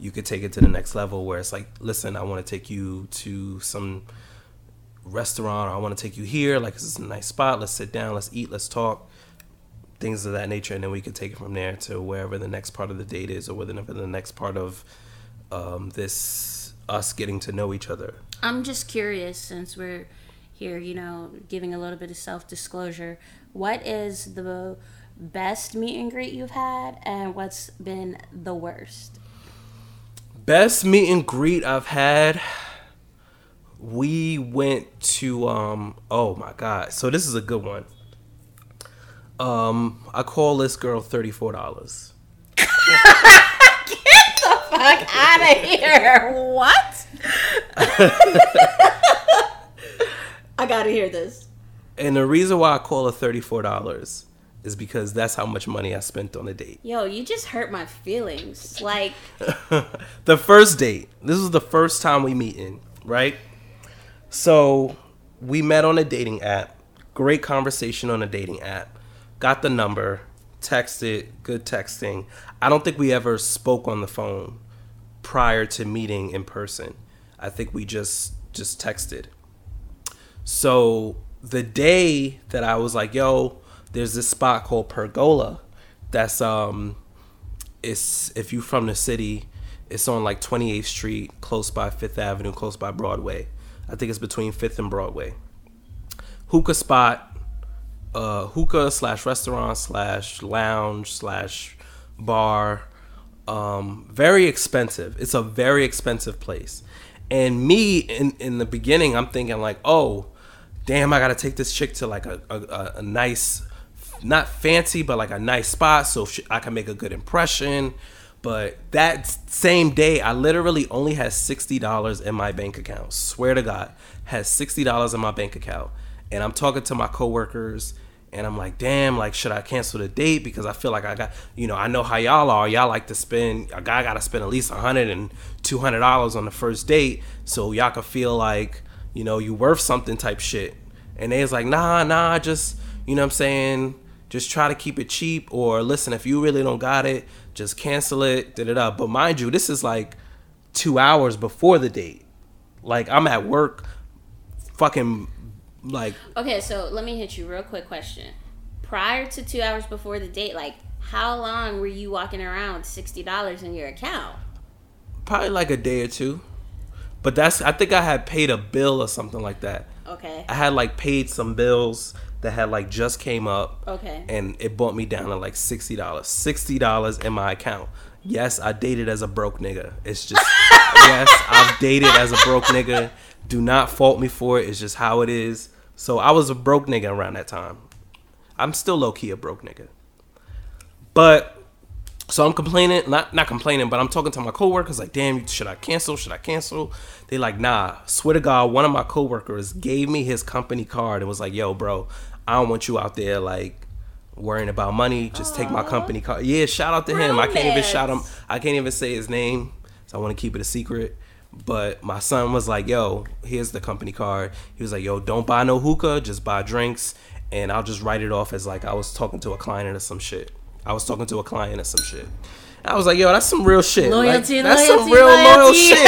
you could take it to the next level where it's like, listen, I want to take you to some restaurant or I want to take you here. Like this is a nice spot. Let's sit down. Let's eat. Let's talk. Things of that nature, and then we could take it from there to wherever the next part of the date is, or whatever the next part of um, this us getting to know each other. I'm just curious since we're here, you know, giving a little bit of self disclosure. What is the best meet and greet you've had, and what's been the worst? Best meet and greet I've had. We went to um oh my god. So this is a good one. Um I call this girl $34. Get the fuck out of here. What? I gotta hear this. And the reason why I call her $34 is because that's how much money I spent on a date. Yo, you just hurt my feelings. Like, [laughs] the first date. This is the first time we meeting, right? So we met on a dating app. Great conversation on a dating app. Got the number, texted, good texting. I don't think we ever spoke on the phone prior to meeting in person. I think we just just texted. So the day that I was like, yo, there's this spot called Pergola that's um it's if you're from the city, it's on like 28th Street, close by Fifth Avenue, close by Broadway. I think it's between Fifth and Broadway. Hookah spot, uh, hookah slash restaurant slash lounge slash bar. Um, very expensive. It's a very expensive place. And me in in the beginning, I'm thinking like, oh, damn, I gotta take this chick to like a a, a nice, not fancy, but like a nice spot so she, I can make a good impression. But that same day, I literally only had sixty dollars in my bank account. Swear to God, had sixty dollars in my bank account, and I'm talking to my coworkers, and I'm like, damn, like should I cancel the date? Because I feel like I got, you know, I know how y'all are. Y'all like to spend a guy got to spend at least a hundred and two hundred dollars on the first date, so y'all can feel like you know you worth something type shit. And they was like, nah, nah, just you know what I'm saying? Just try to keep it cheap or listen if you really don't got it just cancel it da da da. But mind you this is like two hours before the date. Like i'm at work fucking like okay, so let me hit you real quick question. Prior to two hours before the date, like, how long were you walking around with sixty dollars in your account? probably like a day or two but that's i think i had paid a bill or something like that Okay. i had like paid some bills that had like just came up Okay. and it bought me down to like $60 $60 in my account yes i dated as a broke nigga it's just [laughs] yes i've dated as a broke nigga do not fault me for it it's just how it is so i was a broke nigga around that time i'm still low-key a broke nigga but so I'm complaining, not not complaining, but I'm talking to my coworkers like, damn, should I cancel? Should I cancel? They like, nah. Swear to God, one of my coworkers gave me his company card and was like, yo, bro, I don't want you out there like worrying about money. Just take my company card. Yeah, shout out to him. I can't even shout him. I can't even say his name, so I want to keep it a secret. But my son was like, yo, here's the company card. He was like, yo, don't buy no hookah, just buy drinks, and I'll just write it off as like I was talking to a client or some shit. I was talking to a client or some shit. I was like, yo, that's some real shit. Like, Loyalty, that's some loyalty, real loyal shit.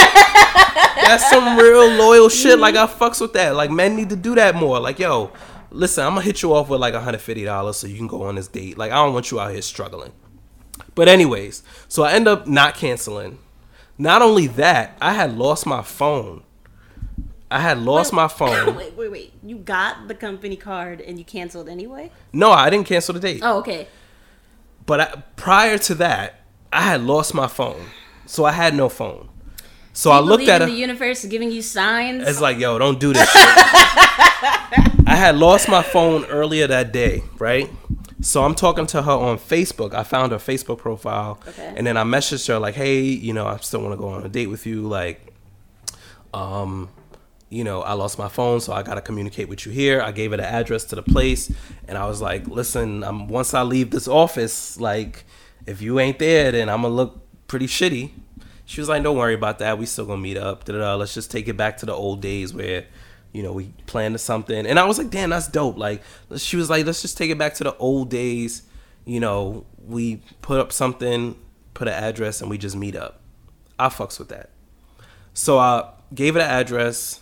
that's [laughs] some real loyal shit. Like mm-hmm. I fucks with that. Like men need to do that more. Like, yo, listen, I'm gonna hit you off with like $150 so you can go on this date. Like, I don't want you out here struggling. But anyways, so I end up not canceling. Not only that, I had lost my phone. I had lost my [coughs] phone. wait, wait, wait. You got the company card and you canceled anyway? No, I didn't cancel the date. Oh, okay. But I, prior to that, I had lost my phone, so I had no phone. So I looked at the universe giving you signs. It's like, yo, don't do this shit. [laughs] I had lost my phone earlier that day, right? So I'm talking to her on Facebook. I found her Facebook profile, Okay. and then I messaged her like, "Hey, you know, I still want to go on a date with you. Like, um, you know, I lost my phone, so I gotta communicate with you here. I gave her the address to the place, and I was like, "Listen, um, once I leave this office, like, if you ain't there, then I'm gonna look pretty shitty." She was like, "Don't worry about that. We still gonna meet up. Da-da-da. Let's just take it back to the old days where." You know, we planned something, and I was like, "Damn, that's dope!" Like, she was like, "Let's just take it back to the old days." you know, we put up something, put an address, and we just meet up. I fucks with that. So I gave her the address.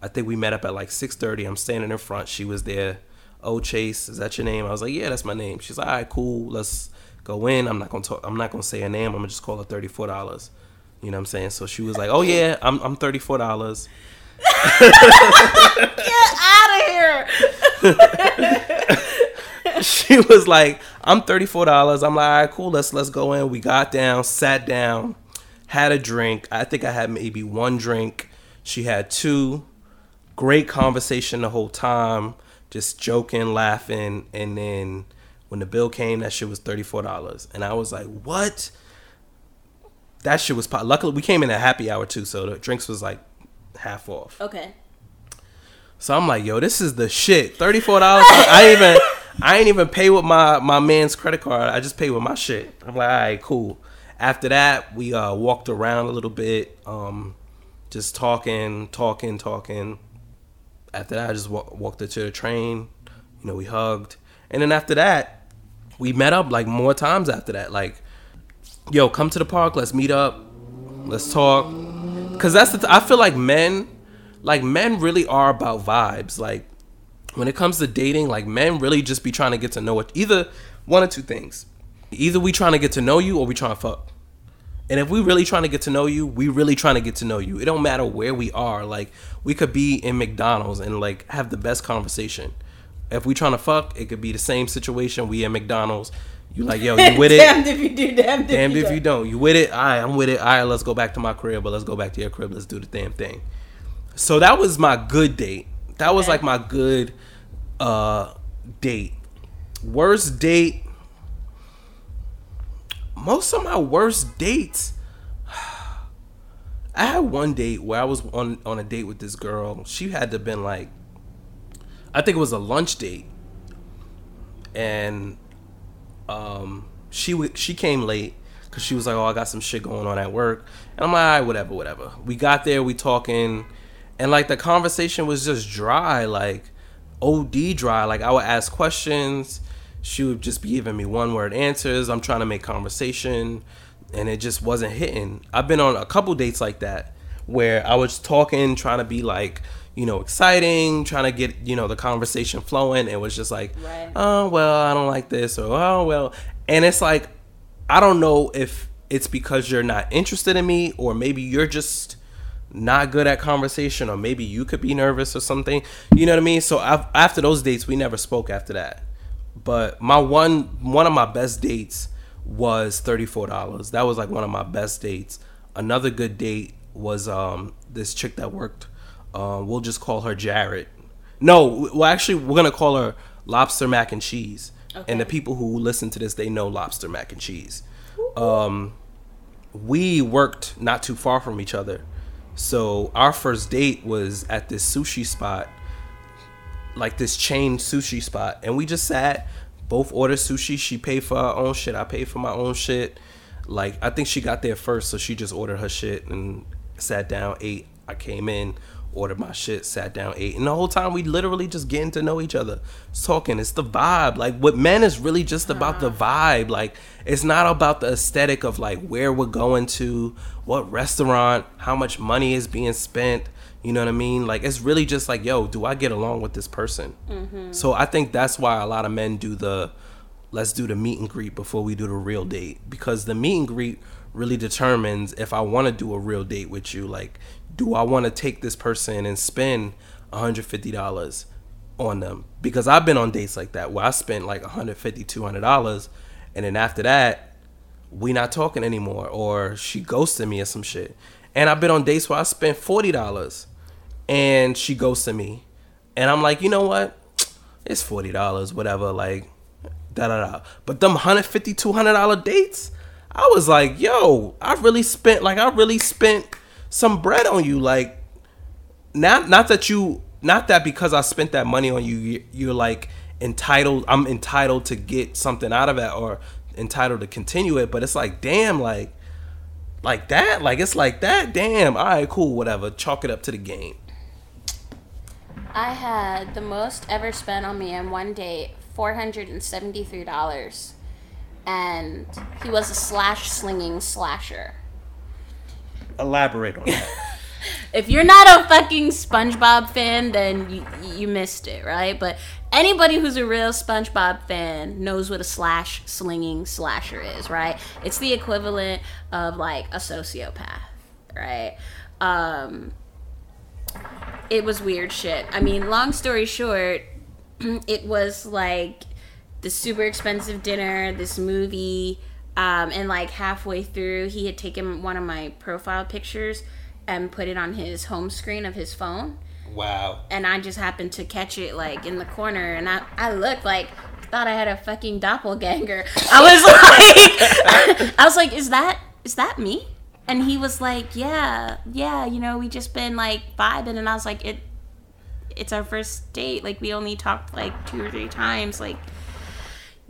I think we met up at like 6:30. I'm standing in front. She was there. Oh, Chase, is that your name? I was like, yeah, that's my name. She's like, all right, cool. Let's go in. I'm not gonna talk. I'm not gonna say her name. I'm gonna just call her thirty four dollars. You know what I'm saying? So she was like, oh yeah, I'm I'm thirty four dollars. [laughs] Get out of here. [laughs] she was like, I'm thirty four dollars. I'm like, all right, cool. Let's let's go in. We got down, sat down, had a drink. I think I had maybe one drink. She had two. Great conversation the whole time, just joking, laughing, and then when the bill came, that shit was thirty four dollars, and I was like, what? That shit was. Pop- Luckily, we came in at happy hour too, so the drinks was like half off. Okay. So I'm like, yo, this is the shit. Thirty four dollars. I ain't even [laughs] I ain't even pay with my my man's credit card. I just pay with my shit. I'm like, all right, cool. After that, we uh, walked around a little bit, um, just talking, talking, talking. After that, I just wa- walked her to the train. You know, we hugged, and then after that, we met up like more times. After that, like, yo, come to the park. Let's meet up. Let's talk. Cause that's the. Th- I feel like men, like men, really are about vibes. Like when it comes to dating, like men really just be trying to get to know it. Either one or two things. Either we trying to get to know you or we trying to fuck. And if we really trying to get to know you, we really trying to get to know you. It don't matter where we are. Like we could be in McDonald's and like have the best conversation. If we trying to fuck, it could be the same situation. We in McDonald's. You like, yo, you [laughs] with it? damned if you do, damned if Damned you if don't. you don't. You with it? All right, I'm with it. All right, let's go back to my crib, but let's go back to your crib. Let's do the damn thing. So that was my good date. That was Okay. like my good uh date. Worst date. Most of my worst dates. [sighs] I had one date where I was on on a date with this girl. She had to have been like I think it was a lunch date. And um she w- she came late because she was like, "Oh, I got some shit going on at work," and I'm like, "All right, whatever, whatever." We got there, we talking, and like the conversation was just dry, like OD dry. Like I would ask questions, she would just be giving me one word answers. I'm trying to make conversation, and it just wasn't hitting. I've been on a couple dates like that where I was talking, trying to be like. You know, exciting, trying to get you know the conversation flowing. It was just like, Right. oh well i don't like this or oh well and it's like i don't know if it's because you're not interested in me or maybe you're just not good at conversation or maybe you could be nervous or something. You know what i mean? So i after those dates we never spoke after that. But my one one of my best dates was $34 that was like one of my best dates. Another good date was um this chick that worked um we'll just call her jared. No well actually we're gonna call her lobster mac and cheese. Okay. and the people who listen to this they know lobster mac and cheese. Um we worked not too far from each other. So our first date was at this sushi spot like this chain sushi spot. And we just sat both ordered sushi. She paid for her own shit. I paid for my own shit. Like i think she got there first so she just ordered her shit and sat down ate. I came in ordered my shit sat down ate. And the whole time we literally just getting to know each other. Talking it's the vibe. Like what men is really just about the vibe. Like it's not about the aesthetic of like where we're going to what restaurant how much money is being spent. You know what I mean? Like it's really just like, yo, do I get along with this person? Mm-hmm. So I think that's why a lot of men do the let's do the meet and greet before we do the real date. Because the meet and greet really determines if I want to do a real date with you. Like, do I want to take this person and spend $150 on them? Because I've been on dates like that where I spent like $150, $200 and then after that we not talking anymore or she ghosted me or some shit. And I've been on dates where I spent forty dollars and she ghosted me. And I'm like, you know what? It's forty dollars, whatever, like da da da. But them 150 200 dollar dates, I was like, yo, I really spent like I really spent some bread on you. Like not not that you not that because I spent that money on you, you- you're like entitled. I'm entitled to get something out of it or entitled to continue it. But it's like, damn, like like that, like it's like that. Damn, all right, cool, whatever. Chalk it up to the game. I had the most ever spent on me in one date, four hundred and seventy-three dollars, and he was a slash slinging slasher. Elaborate on that. [laughs] if you're not a fucking SpongeBob fan, then you you missed it, right? But anybody who's a real SpongeBob fan knows what a slash slinging slasher is, right? It's the equivalent of like a sociopath, right? Um, it was weird shit. I mean, long story short, [clears throat] it was like the super expensive dinner, this movie, um, and like halfway through, he had taken one of my profile pictures and put it on his home screen of his phone. Wow. And I just happened to catch it like in the corner, and I I looked like thought I had a fucking doppelganger. I was [laughs] like, [laughs] I was like, is that is that me? And he was like, yeah, yeah, you know, we just been like vibing, and I was like, it, it's our first date. Like we only talked like two or three times. Like,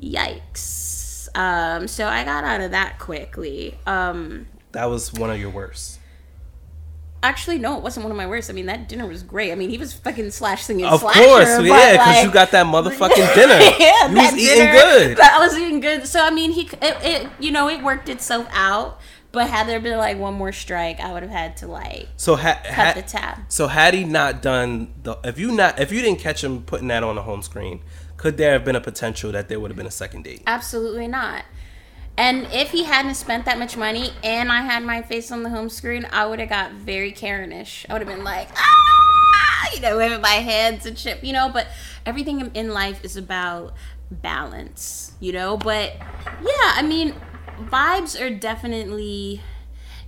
yikes. Um, so I got out of that quickly. Um, That was one of your worst. Actually, no, it wasn't one of my worst. I mean, that dinner was great. I mean, he was fucking slash singing. Of slasher, course, yeah, because like- you got that motherfucking [laughs] dinner. yeah, you was eating dinner, good. But I was eating good. So I mean, he it, it you know it worked itself out. But had there been like one more strike, I would have had to like So ha- cut ha- the tab. So had he not done the, if you not, if you didn't catch him putting that on the home screen, could there have been a potential that there would have been a second date? Absolutely not. And if he hadn't spent that much money and I had my face on the home screen, I would have got very Karenish. I would have been like, ah, you know, waving my hands and shit, you know. But everything in- in life is about balance, you know. But yeah, I mean, vibes are definitely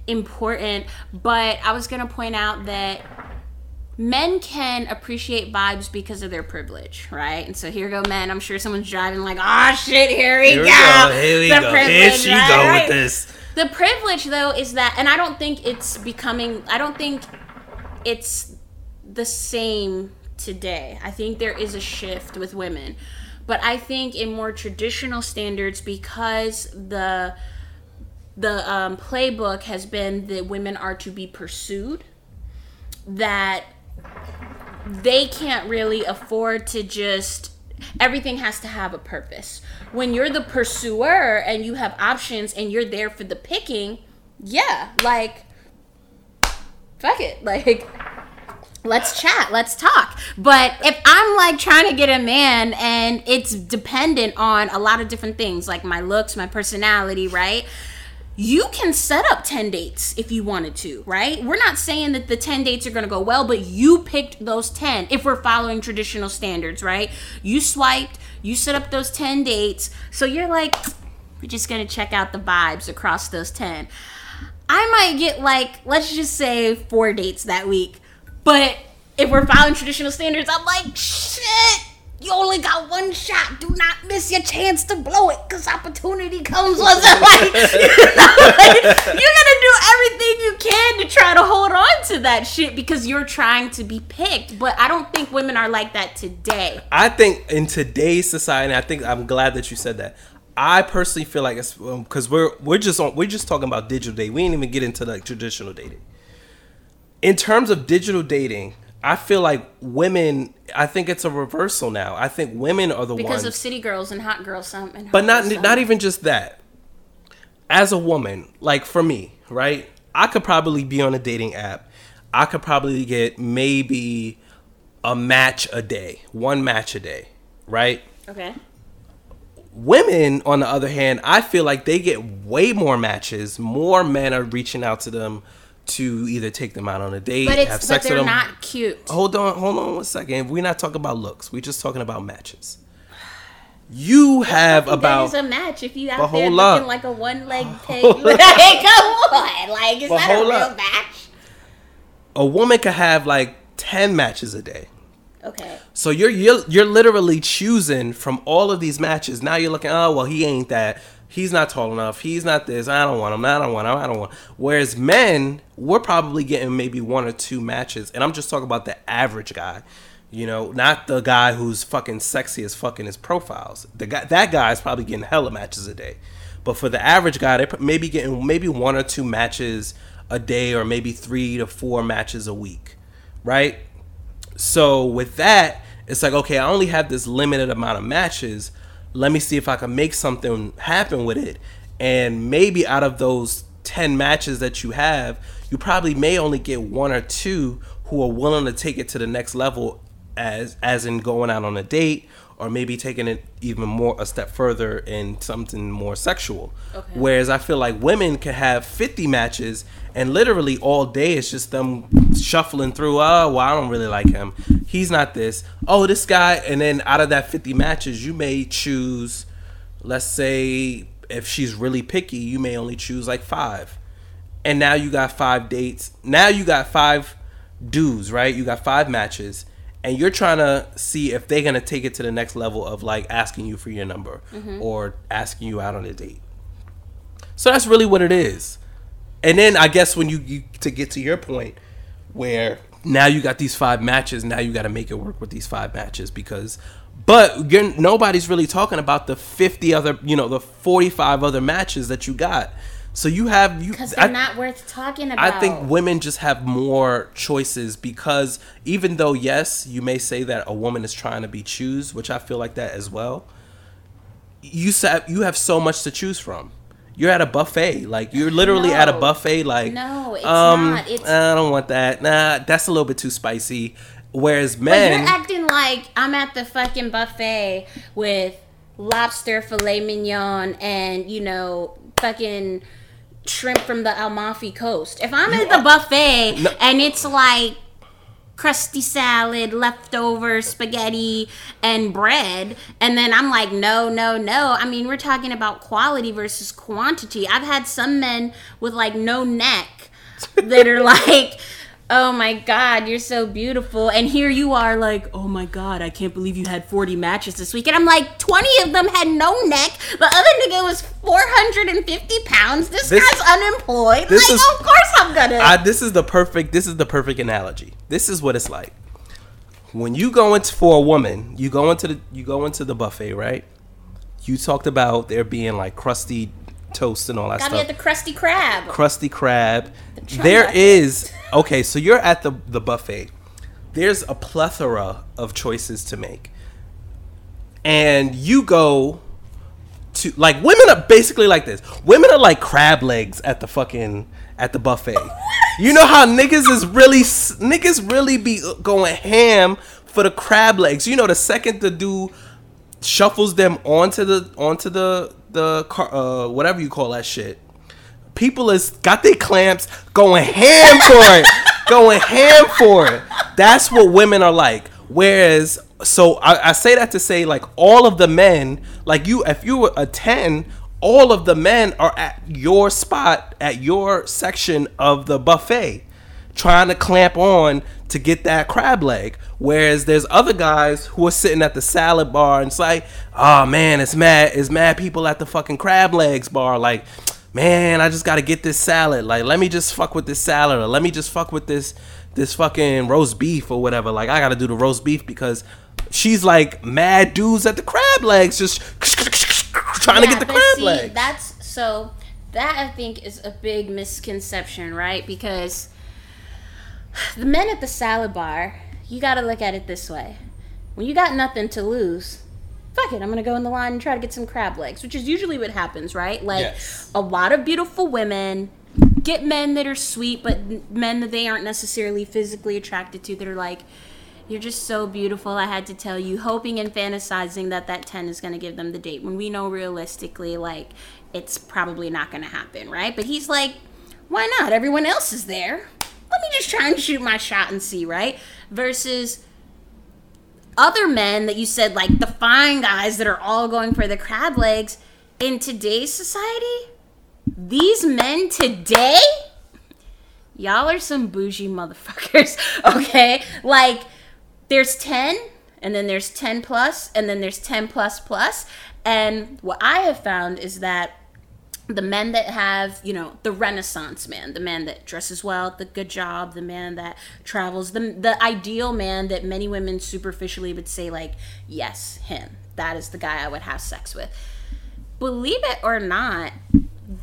important. But I was gonna point out that men can appreciate vibes because of their privilege, right? And so here go men. I'm sure someone's driving like, oh shit, here we, Here go. go. Here we The go. Here privilege, she right, go with this. The privilege though is that and I don't think it's becoming I don't think it's the same today. I think there is a shift with women. But I think in more traditional standards because the the um, playbook has been that women are to be pursued that they can't really afford to just everything has to have a purpose. When you're the pursuer and you have options and you're there for the picking yeah like fuck it [laughs] like let's chat let's talk. But if i'm like trying to get a man and it's dependent on a lot of different things like my looks my personality right you can set up 10 dates if you wanted to, right? We're not saying that the 10 dates are going to go well, but you picked those 10 if we're following traditional standards, right? You swiped, you set up those 10 dates. So you're like, we're just going to check out the vibes across those 10. I might get like, let's just say four dates that week. But if we're following traditional standards, I'm like, shit, you only got one shot. Do not miss your chance to blow it because opportunity comes once in. [laughs] You know, you're going to do everything you can to try to hold on to that shit because you're trying to be picked. But I don't think women are like that today. I think in today's society, I think I'm glad that you said that. I personally feel like it's um, because we're we're just on we're just talking about digital dating. We didn't even get into like traditional dating. In terms of digital dating, I feel like women. I think it's a reversal now. I think women are the Because ones, because of city girls and hot girls, some and but not some. not even just that. As a woman, like for me, right? I could probably be on a dating app. I could probably get maybe a match a day, one match a day, right? Okay. Women, on the other hand, I feel like they get way more matches. More men are reaching out to them to either take them out on a date, But have it's but sex with they're them. not cute. hold on, hold on one second. We're not talking about looks. We're just talking about matches. You have That about is a match if you out there looking up. like a one [laughs] leg pig. [laughs] like, come on, like is But that a real up. match? a woman could have like ten matches a day. Okay. So you're you're you're literally choosing from all of these matches. Now you're looking, oh well, he ain't that. He's not tall enough. He's not this. I don't want him. I don't want him. I don't want. Whereas men, we're probably getting maybe one or two matches, and I'm just talking about the average guy. You know, not the guy who's fucking sexy as fucking his profiles. The guy that guy is probably getting hella matches a day. But for the average guy, they're maybe getting maybe one or two matches a day, or maybe three to four matches a week, right? So with that, it's like okay, I only have this limited amount of matches. Let me see if I can make something happen with it. And maybe out of those 10 matches that you have, you probably may only get one or two who are willing to take it to the next level as as in going out on a date or maybe taking it even more a step further in something more sexual. Okay. Whereas I feel like women can have 50 matches and literally all day it's just them shuffling through, oh, well, I don't really like him. He's not this. Oh, this guy. And then out of that 50 matches, you may choose, let's say, if she's really picky, you may only choose like five. And now you got five dates. Now you got five dudes, right? You got five matches and you're trying to see if they're gonna take it to the next level of like asking you for your number mm-hmm. or asking you out on a date. So that's really what it is. And then I guess when you, you to get to your point where now you got these five matches, now you got to make it work with these five matches because but you're, nobody's really talking about the 50 other, you know, the 45 other matches that you got. So you have you Because I- they're not worth talking about. I think women just have more choices because even though yes, you may say that a woman is trying to be choose, which I feel like that as well. You sa- you have so much to choose from. You're at a buffet, like you're literally at a buffet. Like No, it's um, not. It's- I don't want that. Nah, that's a little bit too spicy. Whereas But men, you're acting like I'm at the fucking buffet with lobster filet mignon and you know fucking shrimp from the Amalfi Coast. If I'm at the buffet No. and it's like crusty salad, leftover spaghetti, and bread. And then I'm like, no, no, no. I mean, we're talking about quality versus quantity. I've had some men with like no neck that are [laughs] like, oh my God, you're so beautiful. And here you are, like, oh my God, I can't believe you had 40 matches this week. And I'm like, 20 of them had no neck. The other nigga was 450 pounds. This, This- guy's unemployed. this like, is- of course I'm gonna. I, this is the perfect. This is the perfect analogy. This is what it's like when you go into for a woman. You go into the you go into the buffet, right? You talked about there being like crusty toast and all that Got stuff. me at the Krusty Krab. crusty crab. chum There is okay. So you're at the the buffet. There's a plethora of choices to make, and you go to like women are basically like this. Women are like crab legs at the fucking at the buffet. [laughs] You know how niggas is really niggas really be going ham for the crab legs. You know the second the dude shuffles them onto the onto the the car uh whatever you call that shit. People is got their clamps going ham for it. [laughs] going ham for it. That's what women are like. Whereas so I, I say that to say like all of the men, like you if you were a 10, all of the men are at your spot at your section of the buffet trying to clamp on to get that crab leg. Whereas there's other guys who are sitting at the salad bar and it's like, oh ah, man, it's mad, it's mad people at the fucking crab legs bar. Like, man, I just gotta get this salad. Like, let me just fuck with this salad or let me just fuck with this this fucking roast beef or whatever. Like, I gotta do the roast beef because she's like mad dudes at the crab legs just trying to get the crab see, legs. That's so that I think is a big misconception, right? Because the men at the salad bar, you got to look at it this way: when you got nothing to lose. Fuck it, I'm gonna go in the line and try to get some crab legs, which is usually what happens, right? Like Yes. a lot of beautiful women get men that are sweet, but men that they aren't necessarily physically attracted to that are like, you're just so beautiful. I had to tell you, hoping and fantasizing that that 10 is going to give them the date when we know realistically, like, it's probably not going to happen, right? But he's like, why not? Everyone else is there. Let me just try and shoot my shot and see, right? Versus other men that you said, like the fine guys that are all going for the crab legs in today's society, these men today, y'all are some bougie motherfuckers, [laughs] okay? Like, there's 10, and then there's 10 plus, and then there's 10 plus plus. And what I have found is that the men that have, you know, the renaissance man, the man that dresses well, the good job, the man that travels, the the ideal man that many women superficially would say like, yes, him. That is the guy I would have sex with. Believe it or not,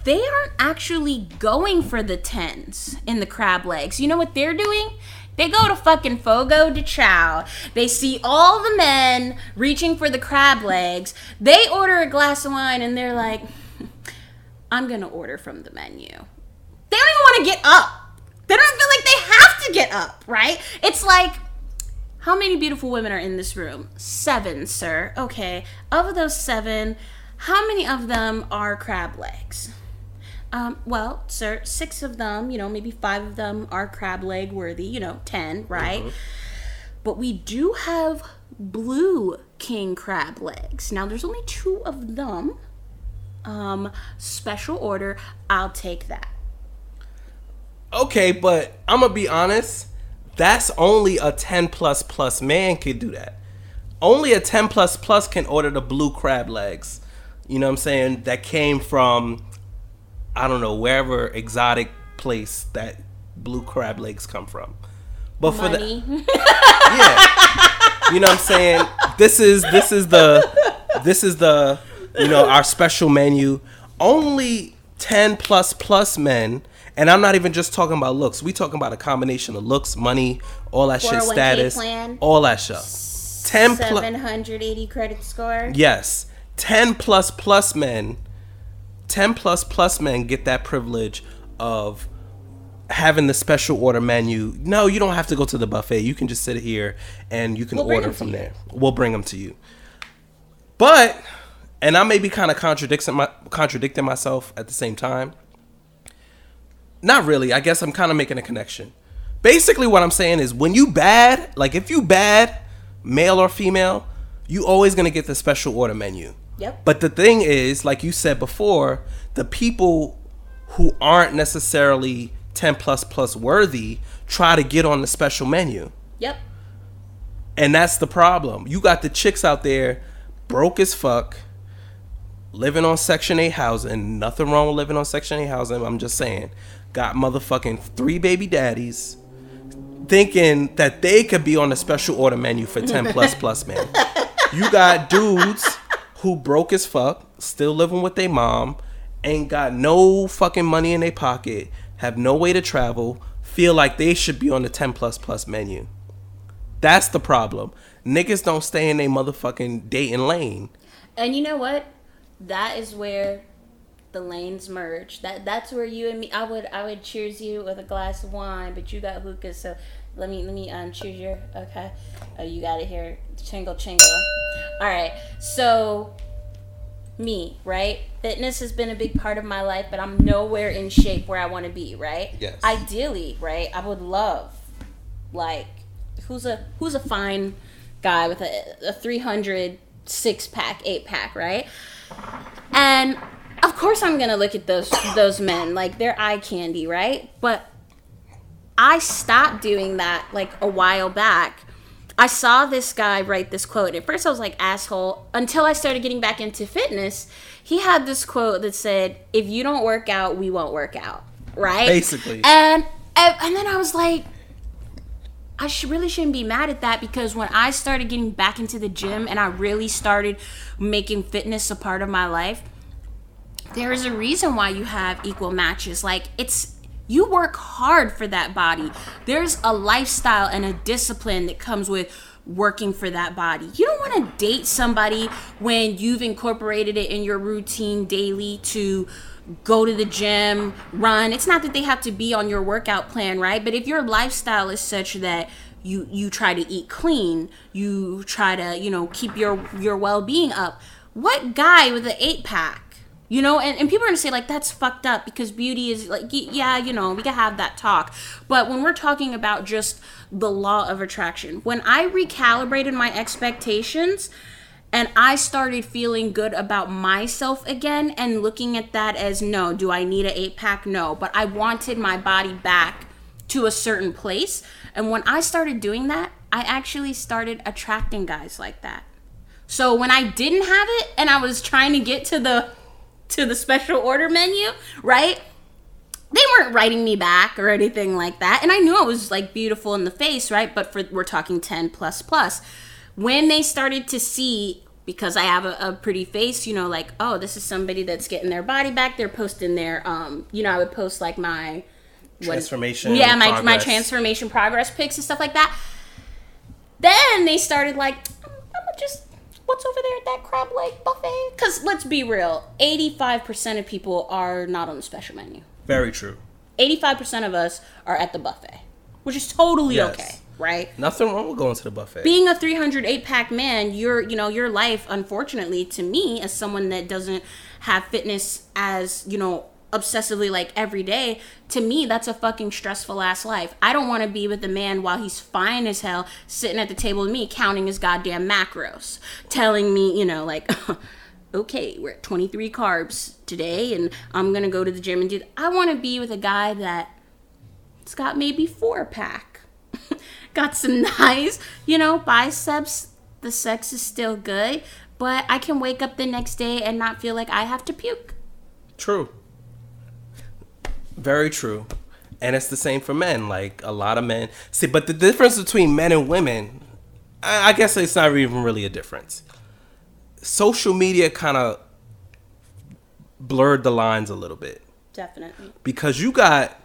they aren't actually going for the tens in the crab legs. You know what they're doing? They go to fucking Fogo de Chao. They see all the men reaching for the crab legs. They order a glass of wine and they're like, I'm gonna order from the menu. They don't even want to get up. They don't feel like they have to get up, right? It's like, how many beautiful women are in this room? Seven, sir. Okay. Of those seven, how many of them are crab legs? Um, well, sir, six of them, you know, maybe five of them are crab leg worthy, you know, 10, right? But we do have blue king crab legs. Now, there's only two of them. Um, special order, I'll take that. Okay, but I'm gonna be honest. That's only a 10 plus plus man could do that. Only a 10 plus plus can order the blue crab legs. You know what I'm saying? That came from I don't know wherever exotic place that blue crab legs come from. But for the [laughs] yeah, you know what I'm saying. This is this is the this is the you know our special menu. Only ten plus plus men, and I'm not even just talking about looks. We talking about a combination of looks, money, all that shit, oh status, plan. all that shit. Ten plus 780 credit score. Yes. 10 plus plus men, 10 plus plus men get that privilege of having the special order menu. No, you don't have to go to the buffet. You can just sit here and you can We'll order from you. there. We'll bring them to you. But, and I may be kind of contradicting my contradicting myself at the same time. Not really. I guess I'm kind of making a connection. Basically, what I'm saying is when you bad, like if you bad, male or female, you always gonna get the special order menu. Yep. But the thing is, like you said before, the people who aren't necessarily 10 plus plus worthy try to get on the special menu. Yep. And that's the problem. You got the chicks out there broke as fuck, living on Section 8 housing. Nothing wrong with living on Section 8 housing. I'm just saying. Got motherfucking three baby daddies thinking that they could be on the special order menu for 10 [laughs] plus plus man. You got dudes who broke as fuck, still living with their mom, ain't got no fucking money in their pocket, have no way to travel, feel like they should be on the 10 plus plus menu. That's the problem. Niggas don't stay in their motherfucking dating lane. And you know what? That is where the lanes merge. That that's where you and me. I would I would cheers you with a glass of wine, but you got hookah, so let me let me um cheers your okay. Oh, you got it here. Chingle chingle. All right. So me, right? Fitness has been a big part of my life, but I'm nowhere in shape where I want to be, right? Yes. Ideally, right? I would love like who's a who's a fine guy with a, a 300 six pack, eight pack, right? And of course I'm gonna look at those those men like they're eye candy, right? But I stopped doing that like a while back. I saw this guy write this quote. At first I was like asshole until I started getting back into fitness. He had this quote that said, "If you don't work out, we won't work out." Right? Basically. And and, and then I was like I sh- really shouldn't be mad at that because when I started getting back into the gym and I really started making fitness a part of my life, there is a reason why you have equal matches. Like it's you work hard for that body. There's a lifestyle and a discipline that comes with working for that body. You don't want to date somebody when you've incorporated it in your routine daily to go to the gym, run. It's not that they have to be on your workout plan, right? But if your lifestyle is such that you you try to eat clean, you try to, you know, keep your your well-being up. What guy with an 8-pack you know, and, and people are gonna say like that's fucked up because beauty is like yeah, you know, we can have that talk. But when we're talking about just the law of attraction, when I recalibrated my expectations and I started feeling good about myself again and looking at that as no, do I need an eight pack? No, but I wanted my body back to a certain place. And when I started doing that, I actually started attracting guys like that. So when I didn't have it and I was trying to get to the to the special order menu, right? They weren't writing me back or anything like that. And I knew I was like beautiful in the face, right? But for we're talking 10 plus plus. When they started to see because I have a, a pretty face, you know, like, oh, this is somebody that's getting their body back. They're posting their um, you know, I would post like my when- Transformation, yeah, my my transformation progress pics and stuff like that. Then they started like, I'm, I'm just what's over there at that crab leg buffet? Because let's be real, eighty five percent of people are not on the special menu. Very true. Eighty five percent of us are at the buffet, which is totally Yes. okay, right? Nothing wrong with going to the buffet. being a 308 pack man your you know your life unfortunately to me as someone that doesn't have fitness as you know obsessively like every day to me that's a fucking stressful ass life i don't want to be with a man while he's fine as hell sitting at the table with me counting his goddamn macros telling me you know like [laughs] okay we're at 23 carbs today and i'm gonna go to the gym and do th-. i want to be with a guy that it's got maybe four pack. Got some [laughs] nice, you know, biceps. The sex is still good, but I can wake up the next day and not feel like I have to puke. True. Very true. And it's the same for men. Like a lot of men see, but the difference between men and women, I, I guess it's not even really a difference. Social media kind of blurred the lines a little bit Definitely. because you got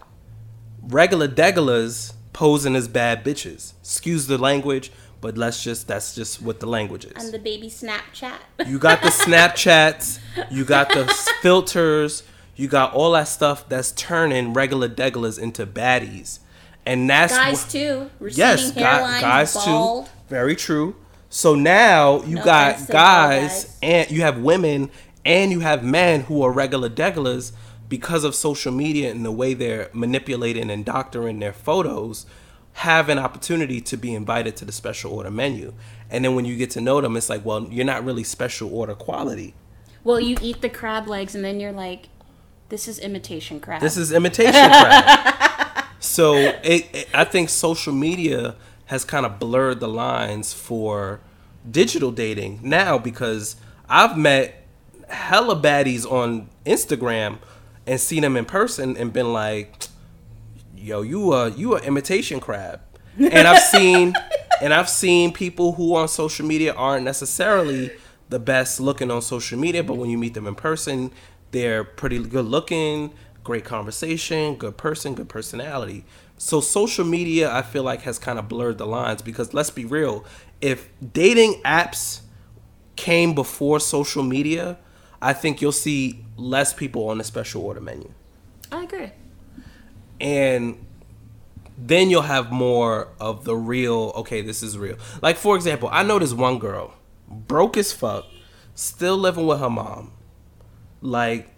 regular degulas posing as bad bitches. Excuse the language, but let's just that's just what the language is. And the baby Snapchat. [laughs] You got the Snapchats, you got the [laughs] filters, you got all that stuff that's turning regular degulas into baddies. And that's guys wh- too. Yes, gu- hairlines, guys bald. too. Very true. So now you No got offense to bald guys, guys. and you have women and you have men who are regular degulas because of social media and the way they're manipulating and doctoring their photos have an opportunity to be invited to the special order menu. And then when you get to know them, it's like, well, you're not really special order quality. Well, you eat the crab legs and then you're like, this is imitation crab. This is imitation crab. [laughs] so it, it, I think social media has kind of blurred the lines for digital dating now because I've met hella baddies on Instagram and seen them in person and been like, "Yo, you a you a imitation crab." And I've [laughs] seen and I've seen people who on social media aren't necessarily the best looking on social media, but when you meet them in person, they're pretty good looking, great conversation, good person, good personality. So social media I feel like has kind of blurred the lines because let's be real, if dating apps came before social media, I think you'll see less people on the special order menu. I agree. And then you'll have more of the real, okay, this is real. Like, for example, I know this one girl, broke as fuck, still living with her mom. Like,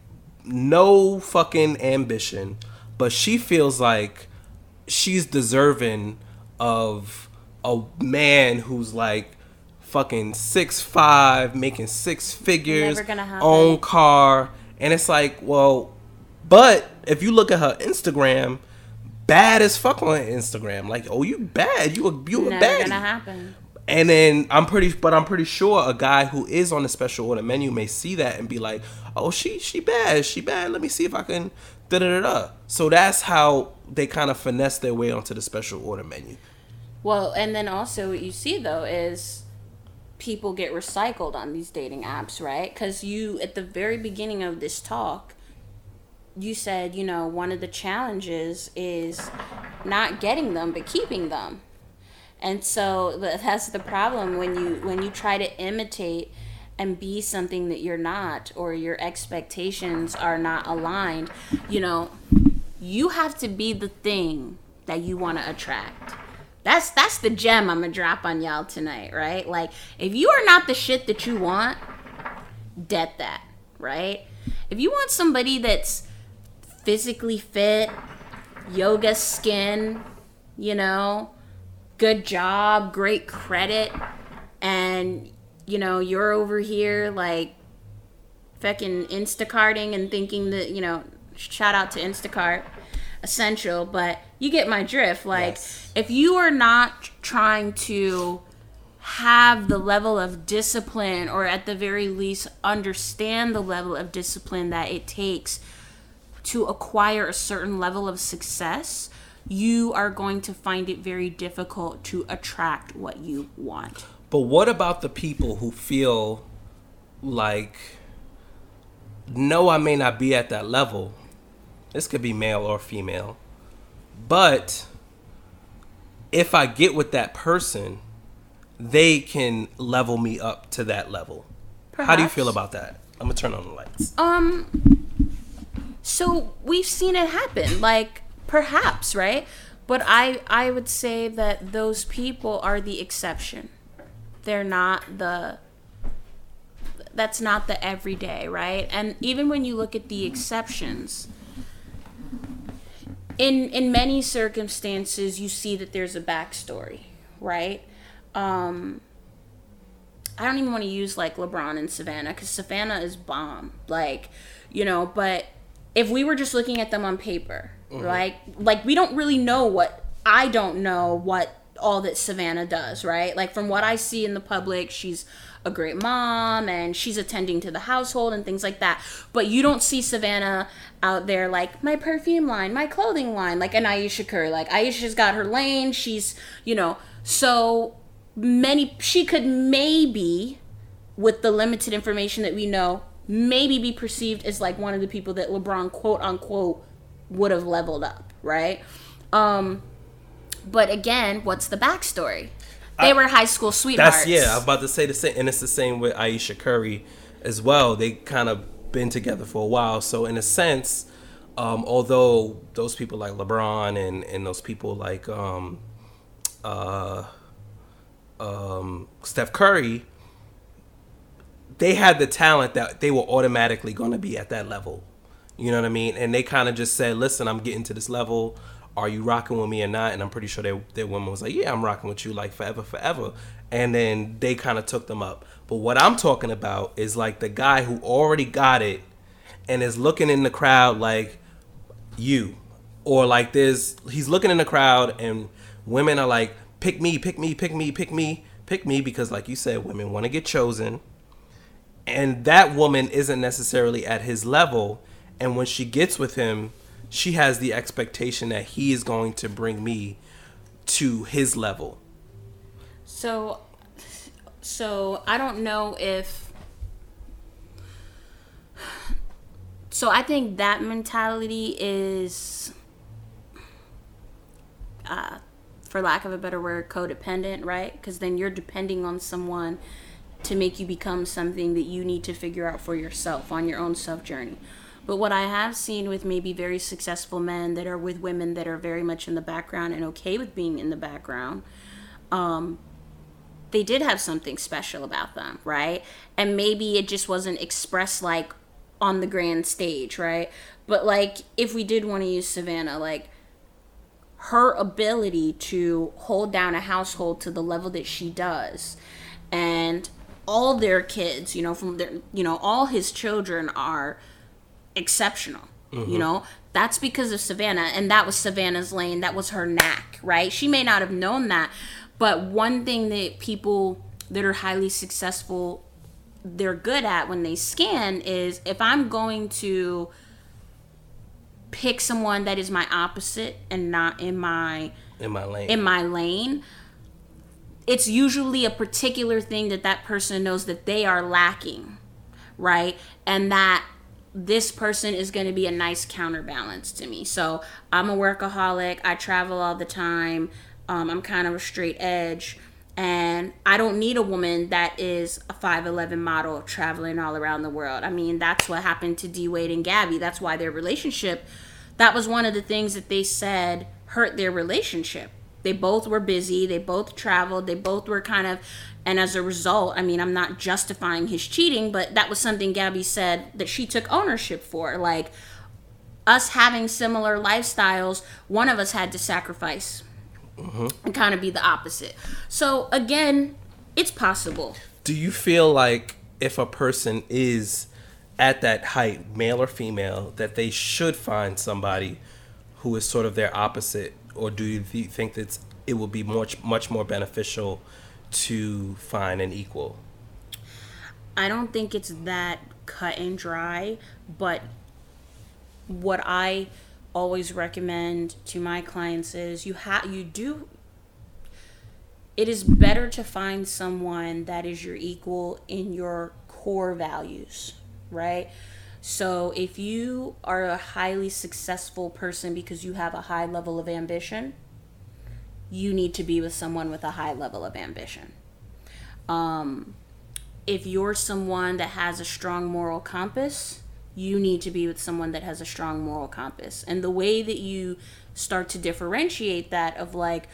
no fucking ambition, but she feels like she's deserving of a man who's like fucking six five, making six figures, own car, and it's like, well, but if you look at her Instagram, bad as fuck on Instagram. Like, oh, you bad, you a you a Never baddie. gonna happen. And then I'm pretty, but I'm pretty sure a guy who is on the special order menu may see that and be like, "Oh, she she bad, she bad. Let me see if I can." Da da da da. So that's how they kind of finesse their way onto the special order menu. Well, and then also what you see though is people get recycled on these dating apps, right? Because you, at the very beginning of this talk, you said, you know, one of the challenges is not getting them, but keeping them. And so that's the problem when you when you try to imitate and be something that you're not or your expectations are not aligned, you know, you have to be the thing that you want to attract. That's that's the gem I'm gonna drop on y'all tonight, right? Like if you are not the shit that you want, debt that, right? If you want somebody that's physically fit, yoga skin, you know, good job, great credit, and you know, you're over here like fucking Instacarting and thinking that, you know, shout out to Instacart, essential, but you get my drift. Like, Yes. if you are not trying to have the level of discipline, or at the very least, understand the level of discipline that it takes to acquire a certain level of success, you are going to find it very difficult to attract what you want. But what about the people who feel like, no, I may not be at that level. This could be male or female. But if I get with that person, they can level me up to that level. How do you feel about that? I'm gonna turn on the lights. Um so we've seen it happen like perhaps, right? But I I would say that those people are the exception. They're not the that's not the everyday, right? And even when you look at the exceptions, in in many circumstances you see that there's a backstory, right? Um I don't even want to use like LeBron and Savannah because Savannah is bomb. Like, you know, but if we were just looking at them on paper, like, like we don't really know what I don't know what all that Savannah does, right? Like from what I see in the public, she's a great mom and she's attending to the household and things like that. But you don't see Savannah out there like my perfume line, my clothing line, like an Ayesha Curry. Like Ayesha's got her lane. She's, you know, so many she could maybe with the limited information that we know maybe be perceived as like one of the people that lebron quote unquote would have leveled up right um but again what's the backstory they were high school sweethearts That's yeah. I'm about to say the same, and it's the same with Ayesha Curry as well. They kind of been together for a while, so in a sense, um, although those people like LeBron and and those people like um, uh, um, Steph Curry, they had the talent that they were automatically going to be at that level. You know what I mean? And they kind of just said, "Listen, I'm getting to this level. Are you rocking with me or not?" And I'm pretty sure that their woman was like, "Yeah, I'm rocking with you like forever, forever." And then they kind of took them up. But what I'm talking about is like the guy who already got it and is looking in the crowd like you, or like there's he's looking in the crowd and women are like, "Pick me, pick me, pick me, pick me, pick me," because like you said, women want to get chosen and that woman isn't necessarily at his level and when she gets with him she has the expectation that he is going to bring me to his level. So so i don't know if so i think that mentality is uh, for lack of a better word codependent right? Because then you're depending on someone to make you become something that you need to figure out for yourself on your own self journey but what i have seen with maybe very successful men that are with women that are very much in the background and okay with being in the background um, they did have something special about them, right? And maybe it just wasn't expressed like on the grand stage, right? But like if we did want to use Savannah, like her ability to hold down a household to the level that she does and all their kids, you know, from their you know, all his children are exceptional. You mm-hmm. know, that's because of Savannah, and that was Savannah's lane. That was her knack, right? She may not have known that, but one thing that people that are highly successful they're good at when they scan is if I'm going to pick someone that is my opposite and not in my in my lane in my lane it's usually a particular thing that that person knows that they are lacking right and that this person is going to be a nice counterbalance to me. So i'm a workaholic i travel all the time um, i'm kind of a straight edge and i don't need a woman that is a 5'11 model traveling all around the world. I mean that's what happened to d-wade and gabby. That's why their relationship that was one of the things that they said hurt their relationship. They both were busy they both traveled they both were kind of and as a result i mean i'm not justifying his cheating but that was something gabby said that she took ownership for. Like us having similar lifestyles one of us had to sacrifice mm-hmm. and kind of be the opposite. So again it's possible. Do you feel like if a person is at that height male or female that they should find somebody who is sort of their opposite? Or do you think that it will be much much more beneficial to find an equal I don't think it's that cut and dry, but what I always recommend to my clients is you have you do it is better to find someone that is your equal in your core values, right? So if you are a highly successful person because you have a high level of ambition, you need to be with someone with a high level of ambition. Um, if you're someone that has a strong moral compass, you need to be with someone that has a strong moral compass. And the way that you start to differentiate that of like,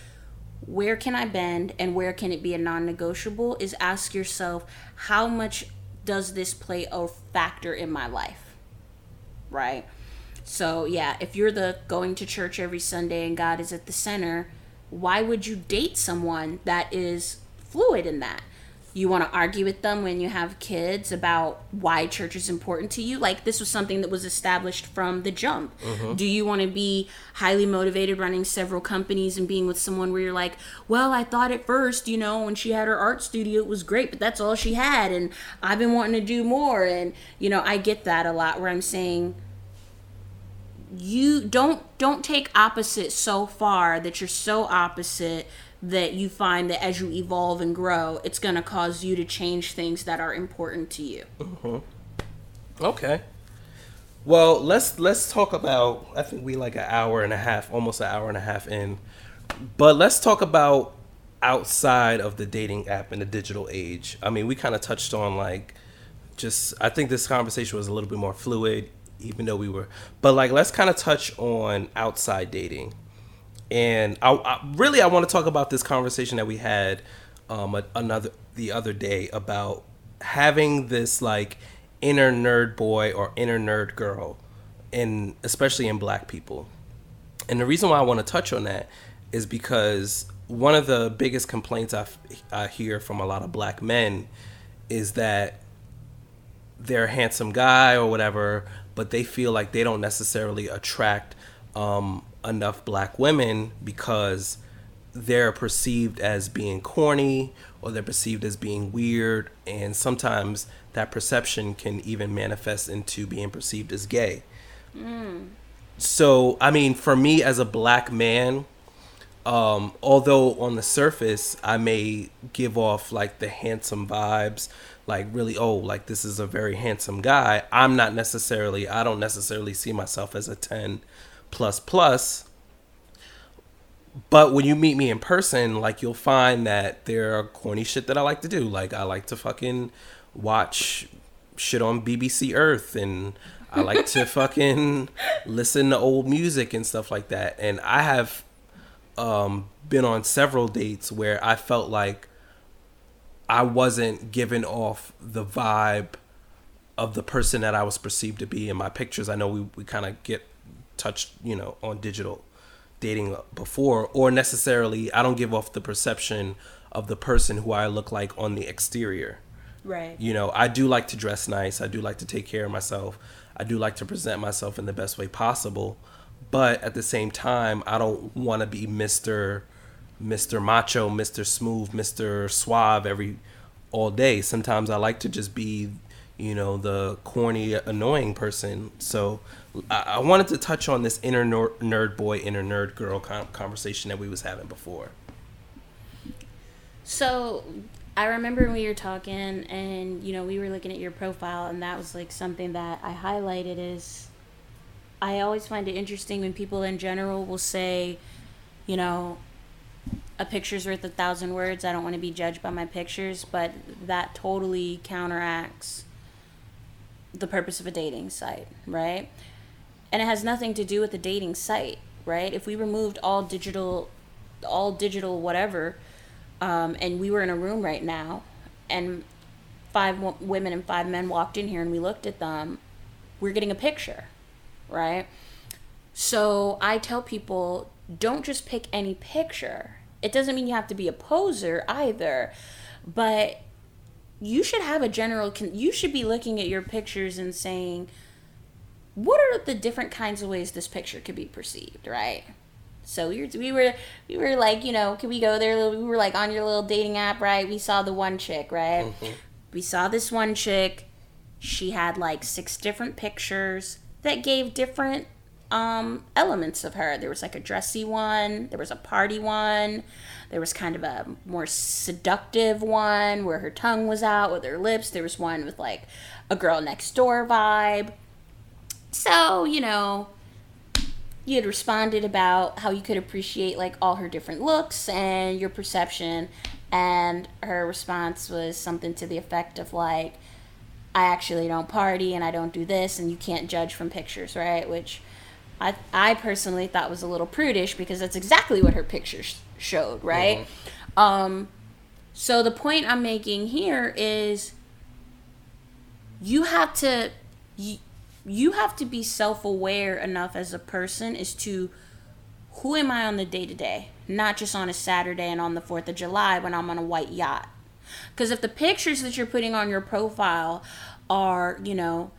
where can I bend and where can it be a non negotiable is ask yourself, how much does this play a factor in my life? Right? So, yeah, if you're the going to church every Sunday and God is at the center, why would you date someone that is fluid in that? You want to argue with them when you have kids about why church is important to you? Like, this was something that was established from the jump. Mm-hmm. Do you want to be highly motivated running several companies and being with someone where you're like, well, I thought at first, you know, when she had her art studio, it was great, but that's all she had. And I've been wanting to do more. And, you know, I get that a lot where I'm saying, you don't don't take opposite so far that you're so opposite that you find that as you evolve and grow it's going to cause you to change things that are important to you Mm-hmm. Okay. Well, let's let's talk about. I think we like an hour and a half, almost an hour and a half in, but let's talk about outside of the dating app in the digital age. I mean, we kind of touched on like just. I think this conversation was a little bit more fluid, even though we were. But like, let's kind of touch on outside dating, and I, I really I want to talk about this conversation that we had um another the other day about having this like inner nerd boy or inner nerd girl in especially in black people and the reason why i want to touch on that is because one of the biggest complaints I, I hear from a lot of black men is that they're a handsome guy or whatever, but they feel like they don't necessarily attract um, enough black women because they're perceived as being corny or they're perceived as being weird, and sometimes that perception can even manifest into being perceived as gay. So, I mean, for me as a black man, um, although on the surface I may give off like the handsome vibes, like really, oh, like this is a very handsome guy. I'm not necessarily, I don't necessarily see myself as a 10 plus plus. But when you meet me in person, like you'll find that there are corny shit that I like to do. Like I like to fucking watch shit on BBC Earth and I like to [laughs] fucking listen to old music and stuff like that. And I have um, been on several dates where I felt like I wasn't giving off the vibe of the person that I was perceived to be in my pictures. I know we, we kind of get touched, you know, on digital dating before, or necessarily I don't give off the perception of the person who I look like on the exterior. right You know, I do like to dress nice. I do like to take care of myself. I do like to present myself in the best way possible. But at the same time, I don't want to be Mr. Mr. Macho, Mr. Smooth, Mr. Suave every all day. Sometimes I like to just be, you know, the corny, annoying person. So I, I wanted to touch on this inner nerd boy, inner nerd girl con- conversation that we was having before. So I remember we were talking and you know we were looking at your profile and that was like something that I highlighted is I always find it interesting when people in general will say, you know, a picture's worth a thousand words. I don't want to be judged by my pictures, but that totally counteracts the purpose of a dating site, right? And it has nothing to do with the dating site, right? If we removed all digital all digital whatever um, and we were in a room right now and five wo- women and five men walked in here and we looked at them we're getting a picture right so i tell people don't just pick any picture it doesn't mean you have to be a poser either but you should have a general con- you should be looking at your pictures and saying what are the different kinds of ways this picture could be perceived right so we were, we were we were like, you know, can we go there? We were like on your little dating app, right? We saw the one chick, right? Mm-hmm. We saw this one chick. She had like six different pictures that gave different um elements of her. There was like a dressy one, there was a party one, there was kind of a more seductive one where her tongue was out with her lips. There was one with like a girl next door vibe. So, you know, you had responded about how you could appreciate like all her different looks and your perception and her response was something to the effect of like I actually don't party and I don't do this and you can't judge from pictures, right? Which I I personally thought was a little prudish because that's exactly what her pictures showed, right? Mm-hmm. Um so the point I'm making here is you have to you, you have to be self-aware enough as a person as to who am I on the day to day, not just on a Saturday and on the 4th of July when I'm on a white yacht. Because if the pictures that you're putting on your profile are, you know,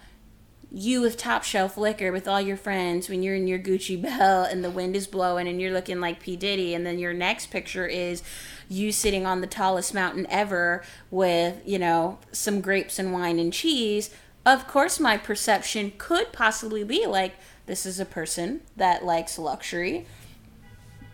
you with top shelf liquor with all your friends when you're in your Gucci [laughs] belt and the wind is blowing and you're looking like P. Diddy, and then your next picture is you sitting on the tallest mountain ever with, you know, some grapes and wine and cheese, of course my perception could possibly be like, this is a person that likes luxury.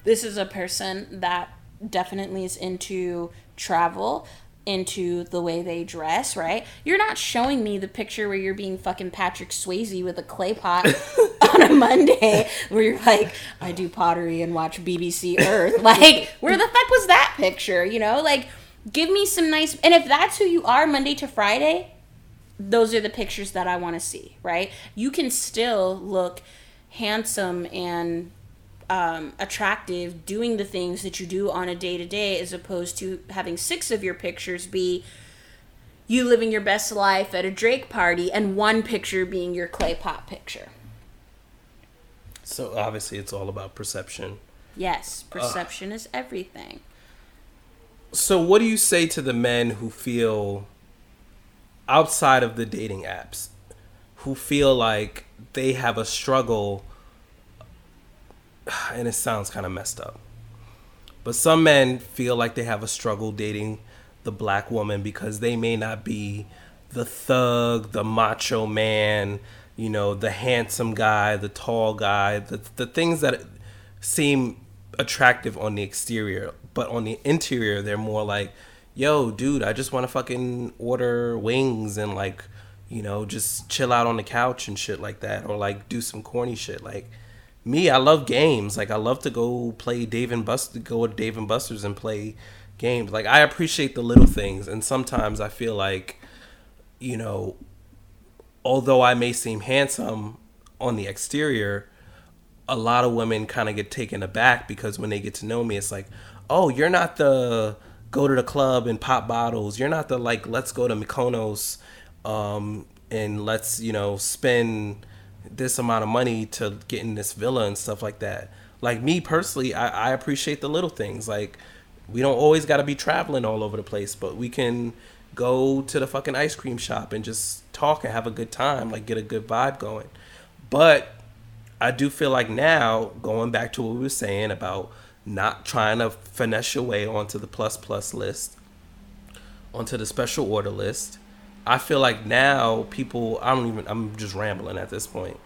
This is a person that definitely is into travel into the way they dress, right? You're not showing me the picture where you're being fucking Patrick Swayze with a clay pot [laughs] on a Monday where you're like, I do pottery and watch BBC Earth. [laughs] Like, where the fuck was that picture? You know, like, give me some nice. And if that's who you are Monday to Friday, those are the pictures that I want to see, right? You can still look handsome and um, attractive doing the things that you do on a day to day as opposed to having six of your pictures be you living your best life at a Drake party and one picture being your clay pot picture. So obviously it's all about perception. Yes, perception uh, is everything. So what do you say to the men who feel outside of the dating apps who feel like they have a struggle [sighs] and it sounds kind of messed up. But some men feel like they have a struggle dating the black woman because they may not be the thug, the macho man, you know, the handsome guy, the tall guy, the the things that seem attractive on the exterior, but on the interior they're more like, "Yo, dude, I just want to fucking order wings and like, you know, just chill out on the couch and shit like that or like do some corny shit like me, I love games. Like I love to go play Dave and Buster, go with Dave and Buster's and play games. Like I appreciate the little things, and sometimes I feel like, you know, although I may seem handsome on the exterior, a lot of women kind of get taken aback because when they get to know me, it's like, oh, you're not the go to the club and pop bottles. You're not the like let's go to Mykonos, um, and let's you know spend this amount of money to get in this villa and stuff like that. Like me personally, I, I appreciate the little things. Like we don't always got to be traveling all over the place, but we can go to the fucking ice cream shop and just talk and have a good time, like get a good vibe going. But I do feel like now going back to what we were saying about not trying to finesse your way onto the plus plus list, onto the special order list, I feel like now people I don't even I'm just rambling at this point.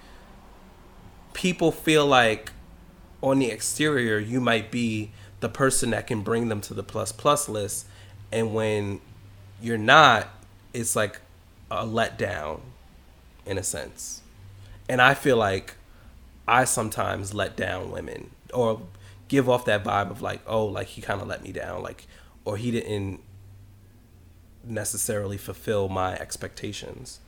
People feel like on the exterior you might be the person that can bring them to the plus plus list and when you're not it's like a letdown in a sense. And I feel like I sometimes let down women or give off that vibe of like, oh, like he kind of let me down, like, or he didn't necessarily fulfill my expectations.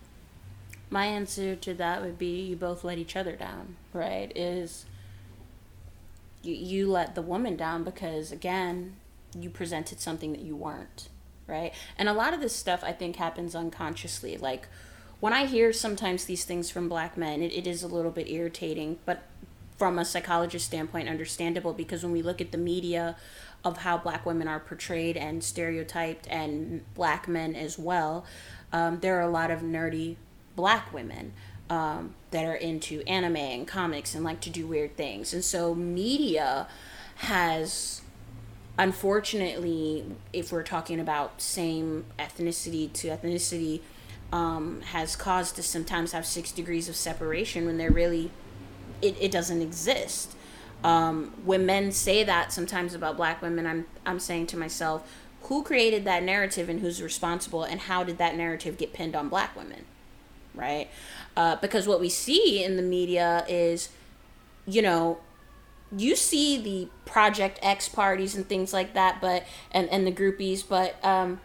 My answer to that would be you both let each other down, right? Is you, you let the woman down because, again, you presented something that you weren't, right? And a lot of this stuff I think happens unconsciously. Like when I hear sometimes these things from black men, it, it is a little bit irritating, but from a psychologist standpoint, understandable because when we look at the media, of how black women are portrayed and stereotyped and black men as well. Um, there are a lot of nerdy black women um, that are into anime and comics and like to do weird things. And so media has unfortunately if we're talking about same ethnicity to ethnicity um, has caused us sometimes have six degrees of separation when there really it, it doesn't exist um, when men say that sometimes about black women, I'm I'm saying to myself, who created that narrative and who's responsible, and how did that narrative get pinned on black women, right? uh, because what we see in the media is, you know, you see the Project X parties and things like that, but and and the groupies, but um,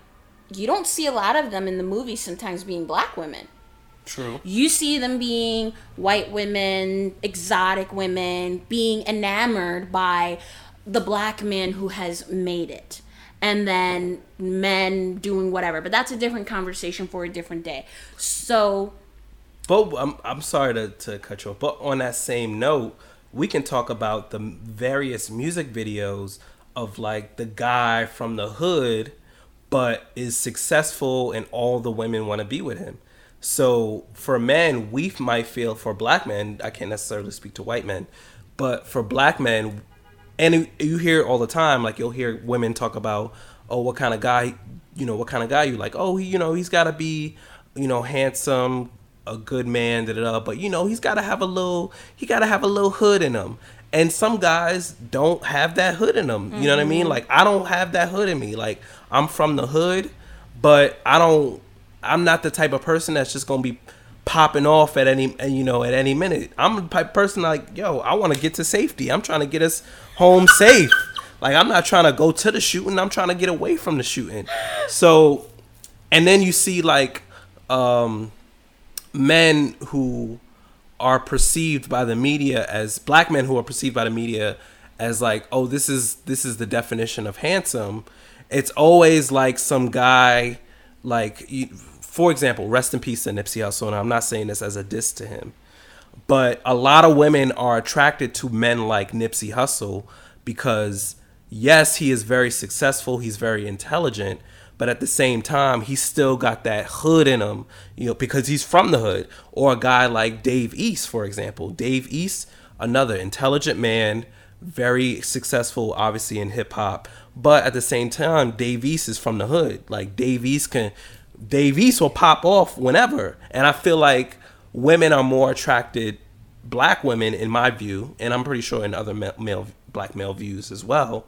you don't see a lot of them in the movies. Sometimes being black women. True. You see them being white women, exotic women, being enamored by the black man who has made it. And then men doing whatever. But that's a different conversation for a different day. So. But I'm, I'm sorry to, to cut you off. But on that same note, we can talk about the various music videos of like the guy from the hood, but is successful and all the women want to be with him so for men, we might feel for black men, I can't necessarily speak to white men, but for black men, and you hear all the time, like you'll hear women talk about, oh, what kind of guy, you know, what kind of guy you like? Oh, he, you know, he's got to be, you know, handsome, a good man, da da da. But you know, he's got to have a little, he got to have a little hood in him. And some guys don't have that hood in them. You know what I mean? Mm-hmm. Like I don't have that hood in me. Like I'm from the hood, but I don't I'm not the type of person that's just gonna be popping off at any you know at any minute. I'm the type person like yo, I want to get to safety. I'm trying to get us home safe. Like I'm not trying to go to the shooting. I'm trying to get away from the shooting. So, and then you see like um, men who are perceived by the media as black men who are perceived by the media as like oh this is this is the definition of handsome. It's always like some guy like for example, rest in peace to Nipsey Hussle. And I'm not saying this as a diss to him, but a lot of women are attracted to men like Nipsey Hussle because yes, he is very successful, he's very intelligent, but at the same time, he's still got that hood in him, you know, because he's from the hood. Or a guy like Dave East, for example. Dave East, another intelligent man, very successful, obviously in hip hop, but at the same time, Dave East is from the hood. Like Dave East can Dave East will pop off whenever. And I feel like women are more attracted, black women, in my view, and I'm pretty sure in other male black male views as well,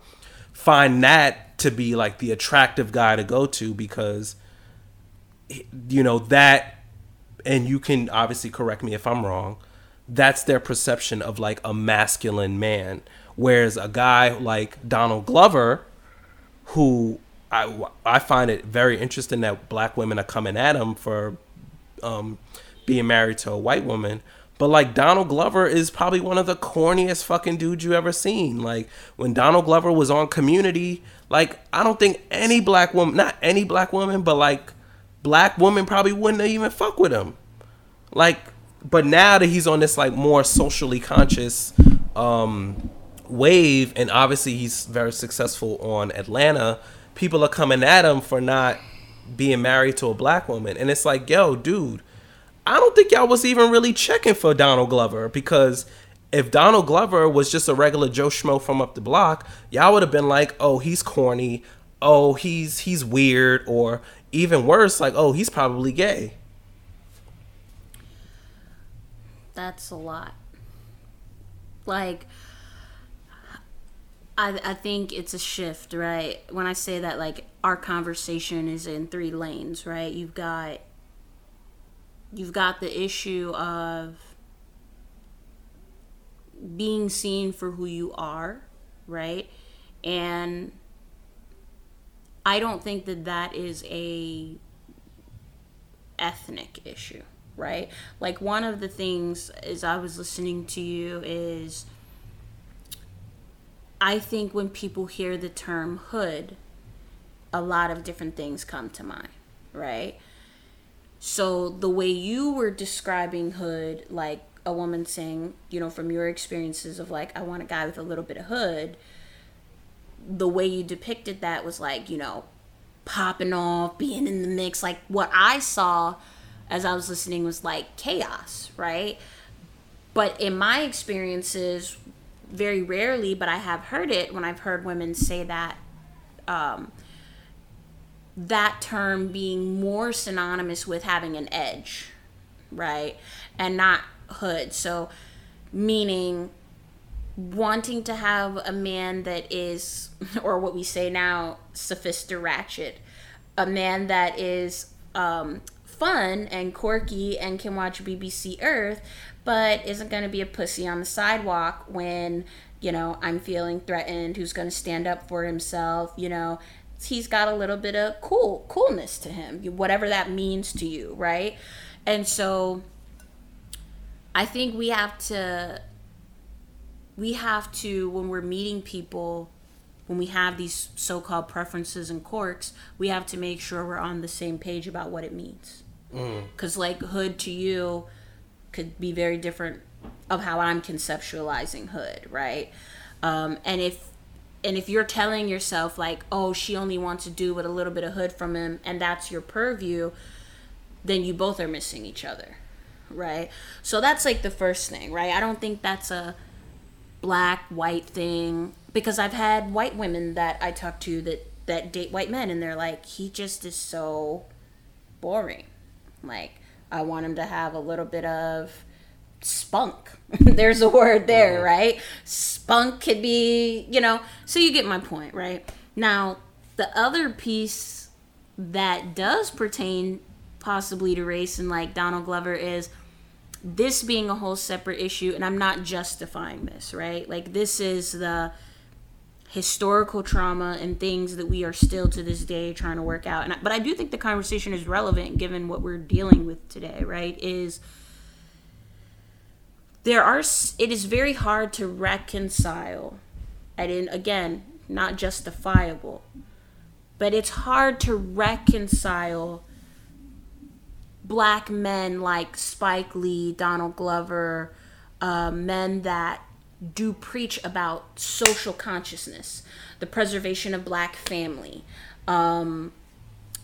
find that to be like the attractive guy to go to because, you know, that, and you can obviously correct me if I'm wrong, that's their perception of like a masculine man. Whereas a guy like Donald Glover, who I, I find it very interesting that black women are coming at him for um, being married to a white woman. But like Donald Glover is probably one of the corniest fucking dudes you ever seen. Like when Donald Glover was on Community, like I don't think any black woman, not any black woman, but like black woman probably wouldn't even fuck with him. Like, but now that he's on this like more socially conscious um, wave, and obviously he's very successful on Atlanta people are coming at him for not being married to a black woman. And it's like, yo, dude, I don't think y'all was even really checking for Donald Glover because if Donald Glover was just a regular Joe Schmo from up the block, y'all would have been like, oh, he's corny, oh, he's he's weird, or even worse, like, oh, he's probably gay. That's a lot. Like I, I think it's a shift, right? When I say that, like, our conversation is in three lanes, right? You've got you've got the issue of being seen for who you are, right? And I don't think that that is a ethnic issue, right? Like one of the things as I was listening to you is I think when people hear the term hood, a lot of different things come to mind, right? So the way you were describing hood, like a woman saying, you know, from your experiences of like, I want a guy with a little bit of hood, the way you depicted that was like, you know, popping off, being in the mix. Like what I saw as I was listening was like chaos, right? But in my experiences, very rarely, but I have heard it when I've heard women say that. Um, that term being more synonymous with having an edge, right? And not hood. So, meaning wanting to have a man that is, [laughs] or what we say now, sophisticated ratchet, a man that is um, fun and quirky and can watch BBC Earth, but isn't going to be a pussy on the sidewalk when, you know, I'm feeling threatened, who's going to stand up for himself, you know. He's got a little bit of cool coolness to him, whatever that means to you, right? And so I think we have to we have to when we're meeting people when we have these so-called preferences and quirks we have to make sure we're on the same page about what it means mm. because like hood to you could be very different of how i'm conceptualizing hood right? Um, and if and if you're telling yourself like oh she only wants to do with a little bit of hood from him and that's your purview then you both are missing each other right? So that's like the first thing right? I don't think that's a black white thing because I've had white women that I talk to that that date white men and they're like he just is so boring. Like I want him to have a little bit of spunk. [laughs] There's a word there, uh-huh. right? Spunk could be, you know, so you get my point, right? Now, the other piece that does pertain possibly to race and like Donald Glover is this being a whole separate issue and i'm not justifying this right like this is the historical trauma and things that we are still to this day trying to work out. And but i do think the conversation is relevant given what we're dealing with today right is there are it is very hard to reconcile and in, again not justifiable but it's hard to reconcile black men like Spike Lee, Donald Glover, uh, men that do preach about social consciousness, the preservation of black family, um,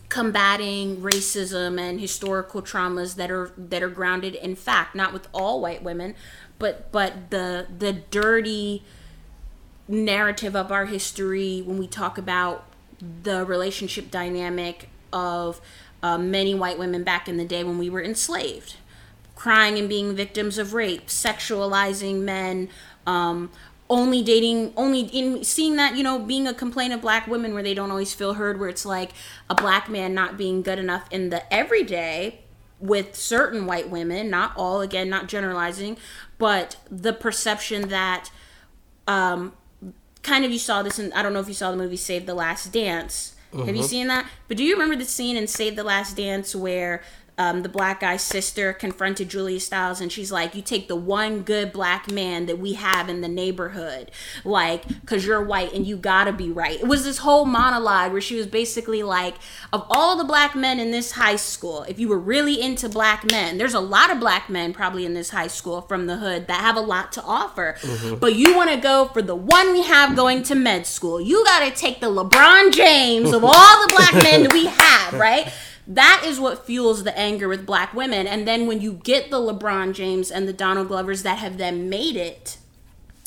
combating racism and historical traumas that are that are grounded in fact, not with all white women, but but the the dirty narrative of our history when we talk about the relationship dynamic of uh, many white women back in the day when we were enslaved, crying and being victims of rape, sexualizing men, um, only dating, only in seeing that, you know, being a complaint of black women where they don't always feel heard, where it's like a black man not being good enough in the everyday with certain white women, not all, again, not generalizing, but the perception that, um, kind of you saw this in, I don't know if you saw the movie Save the Last Dance have you seen that? But do you remember the scene in Save the Last Dance where um, the black guy's sister confronted Julia Stiles and she's like, You take the one good black man that we have in the neighborhood, like, because you're white and you gotta be right. It was this whole monologue where she was basically like, Of all the black men in this high school, if you were really into black men, there's a lot of black men probably in this high school from the hood that have a lot to offer. But you wanna go for the one we have going to med school. You gotta take the LeBron James of all the black men that we have, right? That is what fuels the anger with black women. And then when you get the LeBron James and the Donald Glovers that have then made it,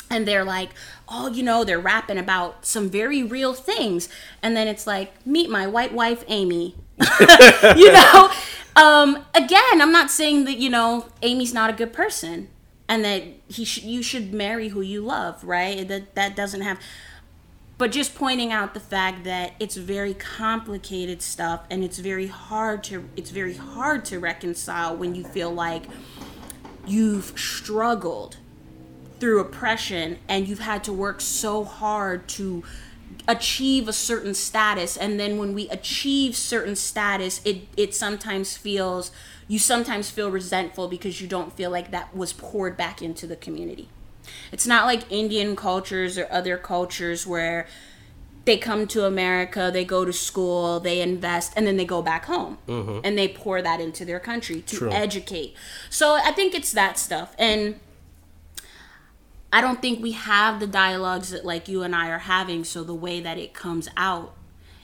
and they're like, oh, you know, they're rapping about some very real things. And then it's like, meet my white wife, Amy. [laughs] you know? Um, again, I'm not saying that, you know, Amy's not a good person and that he sh- you should marry who you love, right? That that doesn't have but just pointing out the fact that it's very complicated stuff and it's very hard to it's very hard to reconcile when you feel like you've struggled through oppression and you've had to work so hard to achieve a certain status. And then when we achieve certain status it it sometimes feels you sometimes feel resentful because you don't feel like that was poured back into the community it's not like Indian cultures or other cultures where they come to America, they go to school, they invest, and then they go back home Mm-hmm. and they pour that into their country to True. educate. So I think it's that stuff. And I don't think we have the dialogues that like you and I are having. So the way that it comes out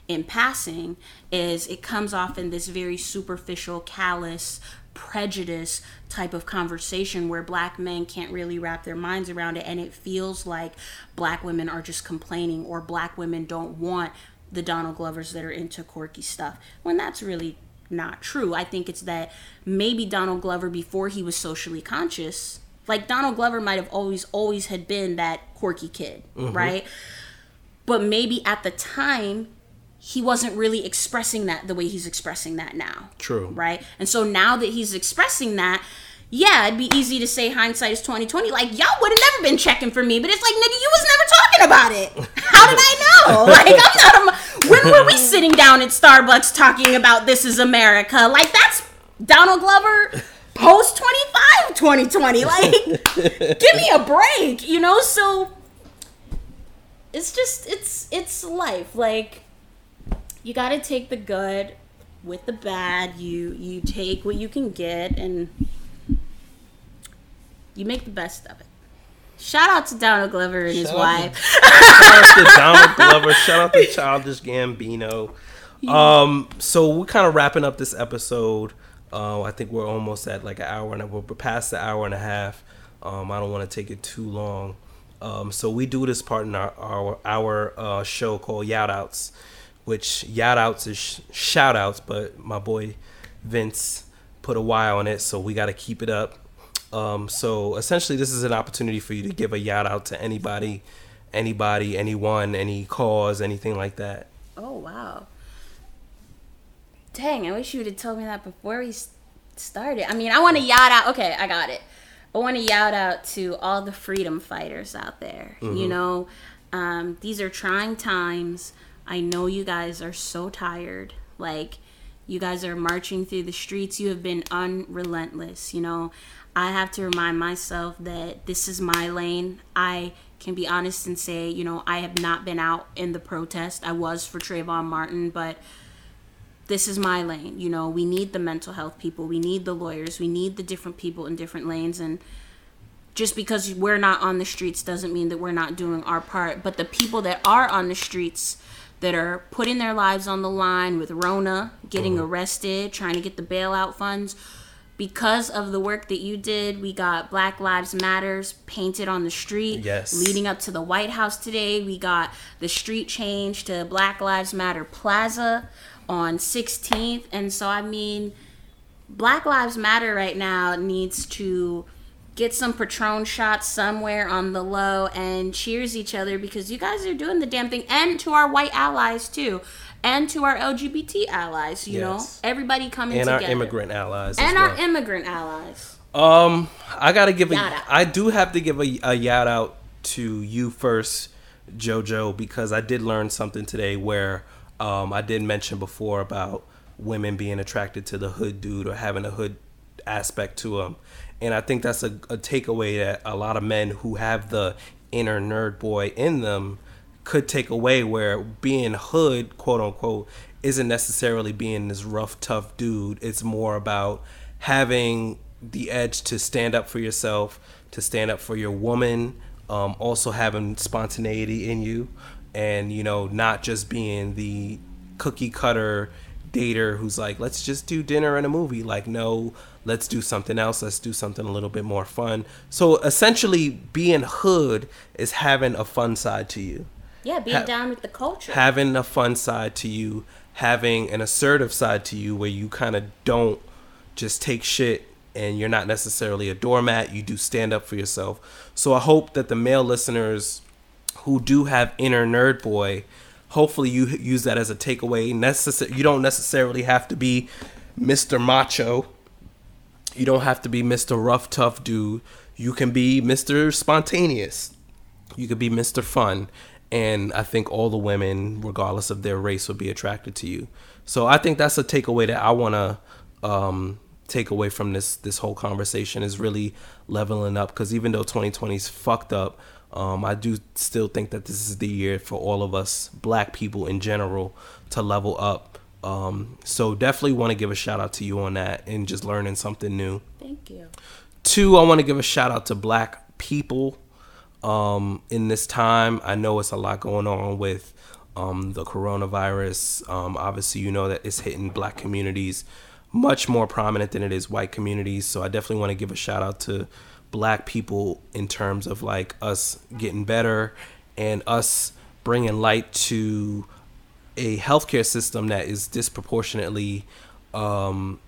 in passing is it comes off in this very superficial, callous, prejudice type of conversation where black men can't really wrap their minds around it and it feels like black women are just complaining or black women don't want the Donald Glovers that are into quirky stuff when that's really not true. I think it's that maybe Donald Glover before he was socially conscious, like Donald Glover might have always always had been that quirky kid, mm-hmm. right? But maybe at the time he wasn't really expressing that the way he's expressing that now. True. Right? And so now that he's expressing that, yeah, it'd be easy to say hindsight is twenty twenty. Like y'all would have never been checking for me, but it's like nigga, you was never talking about it. How did I know? [laughs] like I'm not. A, when were we sitting down at Starbucks talking about this is America? Like that's Donald Glover post 25 2020. Like [laughs] give me a break, you know? So it's just it's it's life. Like you got to take the good with the bad. You you take what you can get and you make the best of it. Shout out to Donald Glover and his Shout out wife. [laughs] Shout out to Donald Glover. Shout out to [laughs] Childish Gambino. Um, so we're kind of wrapping up this episode. Uh, I think we're almost at like an hour and a, we're past the hour and a half. Um, I don't want to take it too long. Um, so we do this part in our our, our uh, show called Yout Outs, which Yout Outs is sh- shout outs, but my boy Vince put a Y on it, so we got to keep it up. Um, so essentially, this is an opportunity for you to give a yout out to anybody, anybody, anyone, any cause, anything like that. Oh wow. Dang, I wish you would have told me that before we started. I mean, I want to yout out. Okay, I got it. I want to yout out to all the freedom fighters out there. You know, um, these are trying times. I know you guys are so tired. Like, you guys are marching through the streets. You have been unrelentless. You know, I have to remind myself that this is my lane. I can be honest and say, you know, I have not been out in the protest. I was for Trayvon Martin, but this is my lane. You know, we need the mental health people, we need the lawyers, we need the different people in different lanes. And just because we're not on the streets doesn't mean that we're not doing our part. But the people that are on the streets, that are putting their lives on the line with Rona, getting arrested, trying to get the bailout funds, because of the work that you did, we got Black Lives Matters painted on the street. Yes. Leading up to the White House today, we got the street change to Black Lives Matter Plaza on 16th. And so, I mean, Black Lives Matter right now needs to get some Patron shots somewhere on the low and cheers each other because you guys are doing the damn thing. And to our white allies, too. And to our LGBT allies, you Yes. know? Everybody coming And together. our immigrant allies. And well. our immigrant allies. Um, I gotta give a. I do have to give a, a yout out to you first, JoJo, because I did learn something today where um I did mention before about women being attracted to the hood dude or having a hood aspect to them, and I think that's a, a takeaway that a lot of men who have the inner nerd boy in them could take away where being hood quote unquote isn't necessarily being this rough tough dude. It's more about having the edge to stand up for yourself to stand up for your woman um, also having spontaneity in you and you know not just being the cookie cutter dater who's like let's just do dinner and a movie like no let's do something else let's do something a little bit more fun so essentially being hood is having a fun side to you Yeah, being Ha- down with the culture. having a fun side to you, having an assertive side to you where you kind of don't just take shit and you're not necessarily a doormat. You do stand up for yourself. So I hope that the male listeners who do have inner nerd boy, hopefully you use that as a takeaway. Necess- you don't necessarily have to be Mr. Macho. You don't have to be Mr. Rough Tough dude. You can be Mr. Spontaneous you could be Mr. Fun, and I think all the women, regardless of their race, would be attracted to you. So I think that's a takeaway that I want to um, take away from this this whole conversation is really leveling up. Because even though 2020 is fucked up, um, I do still think that this is the year for all of us, Black people in general, to level up. Um, so definitely want to give a shout out to you on that and just learning something new. Thank you. Two, I want to give a shout out to black people um, in this time. I know it's a lot going on with um, the coronavirus. Um, obviously, you know that it's hitting black communities much more prominent than it is white communities. So I definitely want to give a shout out to black people in terms of like us getting better and us bringing light to a healthcare system that is disproportionately um,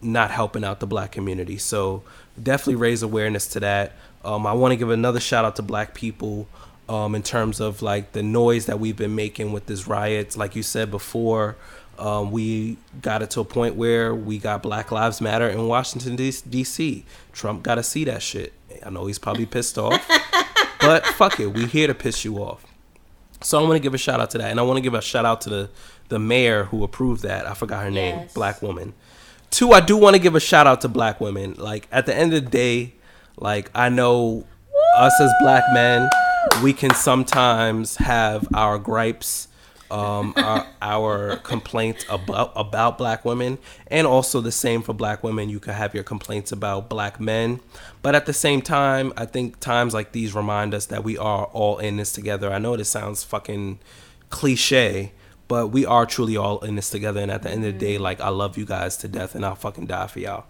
not helping out the black community. So definitely raise awareness to that. Um, I want to give another shout out to black people um, in terms of like the noise that we've been making with this riots. Like you said before, um, we got it to a point where we got Black Lives Matter in Washington D.C. Trump got to see that shit. I know he's probably pissed off, [laughs] but fuck it, we here to piss you off. So I want to give a shout out to that, and I want to give a shout out to the the mayor who approved that. I forgot her name, Yes. black woman. Two, I do want to give a shout out to black women. Like at the end of the day, like I know us as black men, we can sometimes have our gripes, um, our, our complaints about about black women, and also the same for black women. You could have your complaints about black men, but at the same time, I think times like these remind us that we are all in this together. I know this sounds fucking cliche, but we are truly all in this together. And at the end of the day, like I love you guys to death, and I'll fucking die for y'all.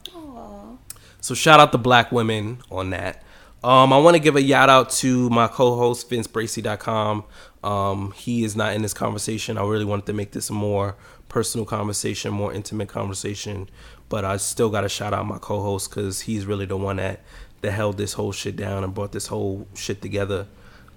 So shout out to black women on that. Um, I want to give a shout out to my co-host VinceBracy.com. Um, he is not in this conversation. I really wanted to make this a more personal conversation, more intimate conversation. But I still got to shout out my co-host because he's really the one that that held this whole shit down and brought this whole shit together.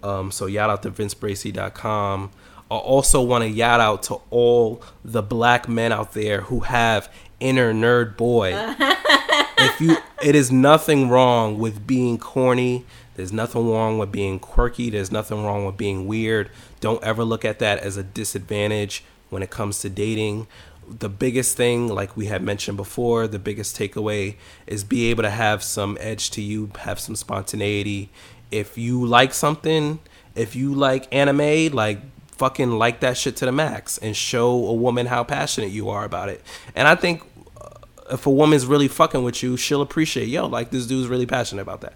Um, so shout out to VinceBracy.com. I also want to shout out to all the black men out there who have inner nerd boy [laughs] if you it is nothing wrong with being corny there's nothing wrong with being quirky. There's nothing wrong with being weird. Don't ever look at that as a disadvantage when it comes to dating. The biggest thing like we had mentioned before the biggest takeaway is be able to have some edge to you have some spontaneity. If you like something if you like anime like fucking like that shit to the max and show a woman how passionate you are about it. And i think uh, if a woman's really fucking with you, she'll appreciate, yo, like this dude's really passionate about that.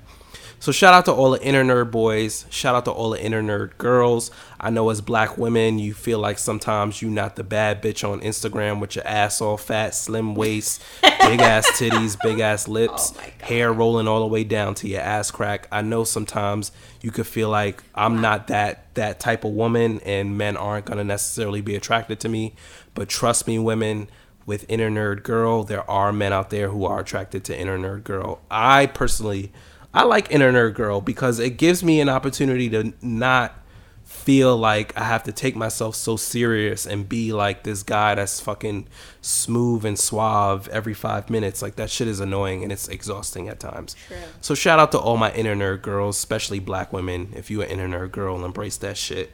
So shout out to all the inner nerd boys. Shout out to all the inner nerd girls. I know as black women, you feel like sometimes you not the bad bitch on Instagram with your ass all fat, slim waist, big [laughs] ass titties, big ass oh lips, hair rolling all the way down to your ass crack. I know sometimes you could feel like I'm not that that type of woman and men aren't gonna necessarily be attracted to me. But trust me, women, with inner nerd girl there are men out there who are attracted to inner nerd girl i personally i like inner nerd girl because it gives me an opportunity to not feel like i have to take myself so serious and be like this guy that's fucking smooth and suave every five minutes. Like that shit is annoying and it's exhausting at times. True. so shout out to all my inner nerd girls especially black women. If you an inner nerd girl embrace that shit.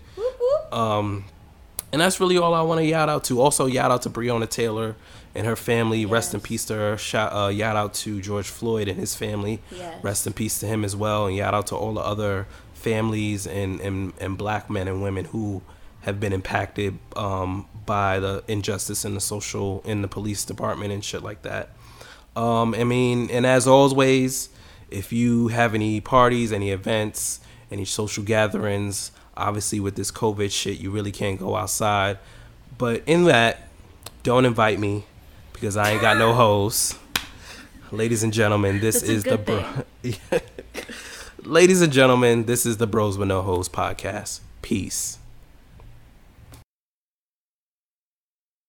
Um, and that's really all I want to yell out to. Also, yell out to Breonna Taylor and her family. Rest in peace to her. Shout, uh, out to George Floyd and his family. Yes. Rest in peace to him as well. And yell out to all the other families and, and, and black men and women who have been impacted um, by the injustice in the social, in the police department and shit like that. Um, I mean, and as always, if you have any parties, any events, any social gatherings, obviously with this COVID shit, you really can't go outside. But in that, don't invite me because I ain't got no hoes. Ladies and gentlemen, this That's is the bro. [laughs] Ladies and gentlemen, this is the Bros with No Hoes podcast. Peace.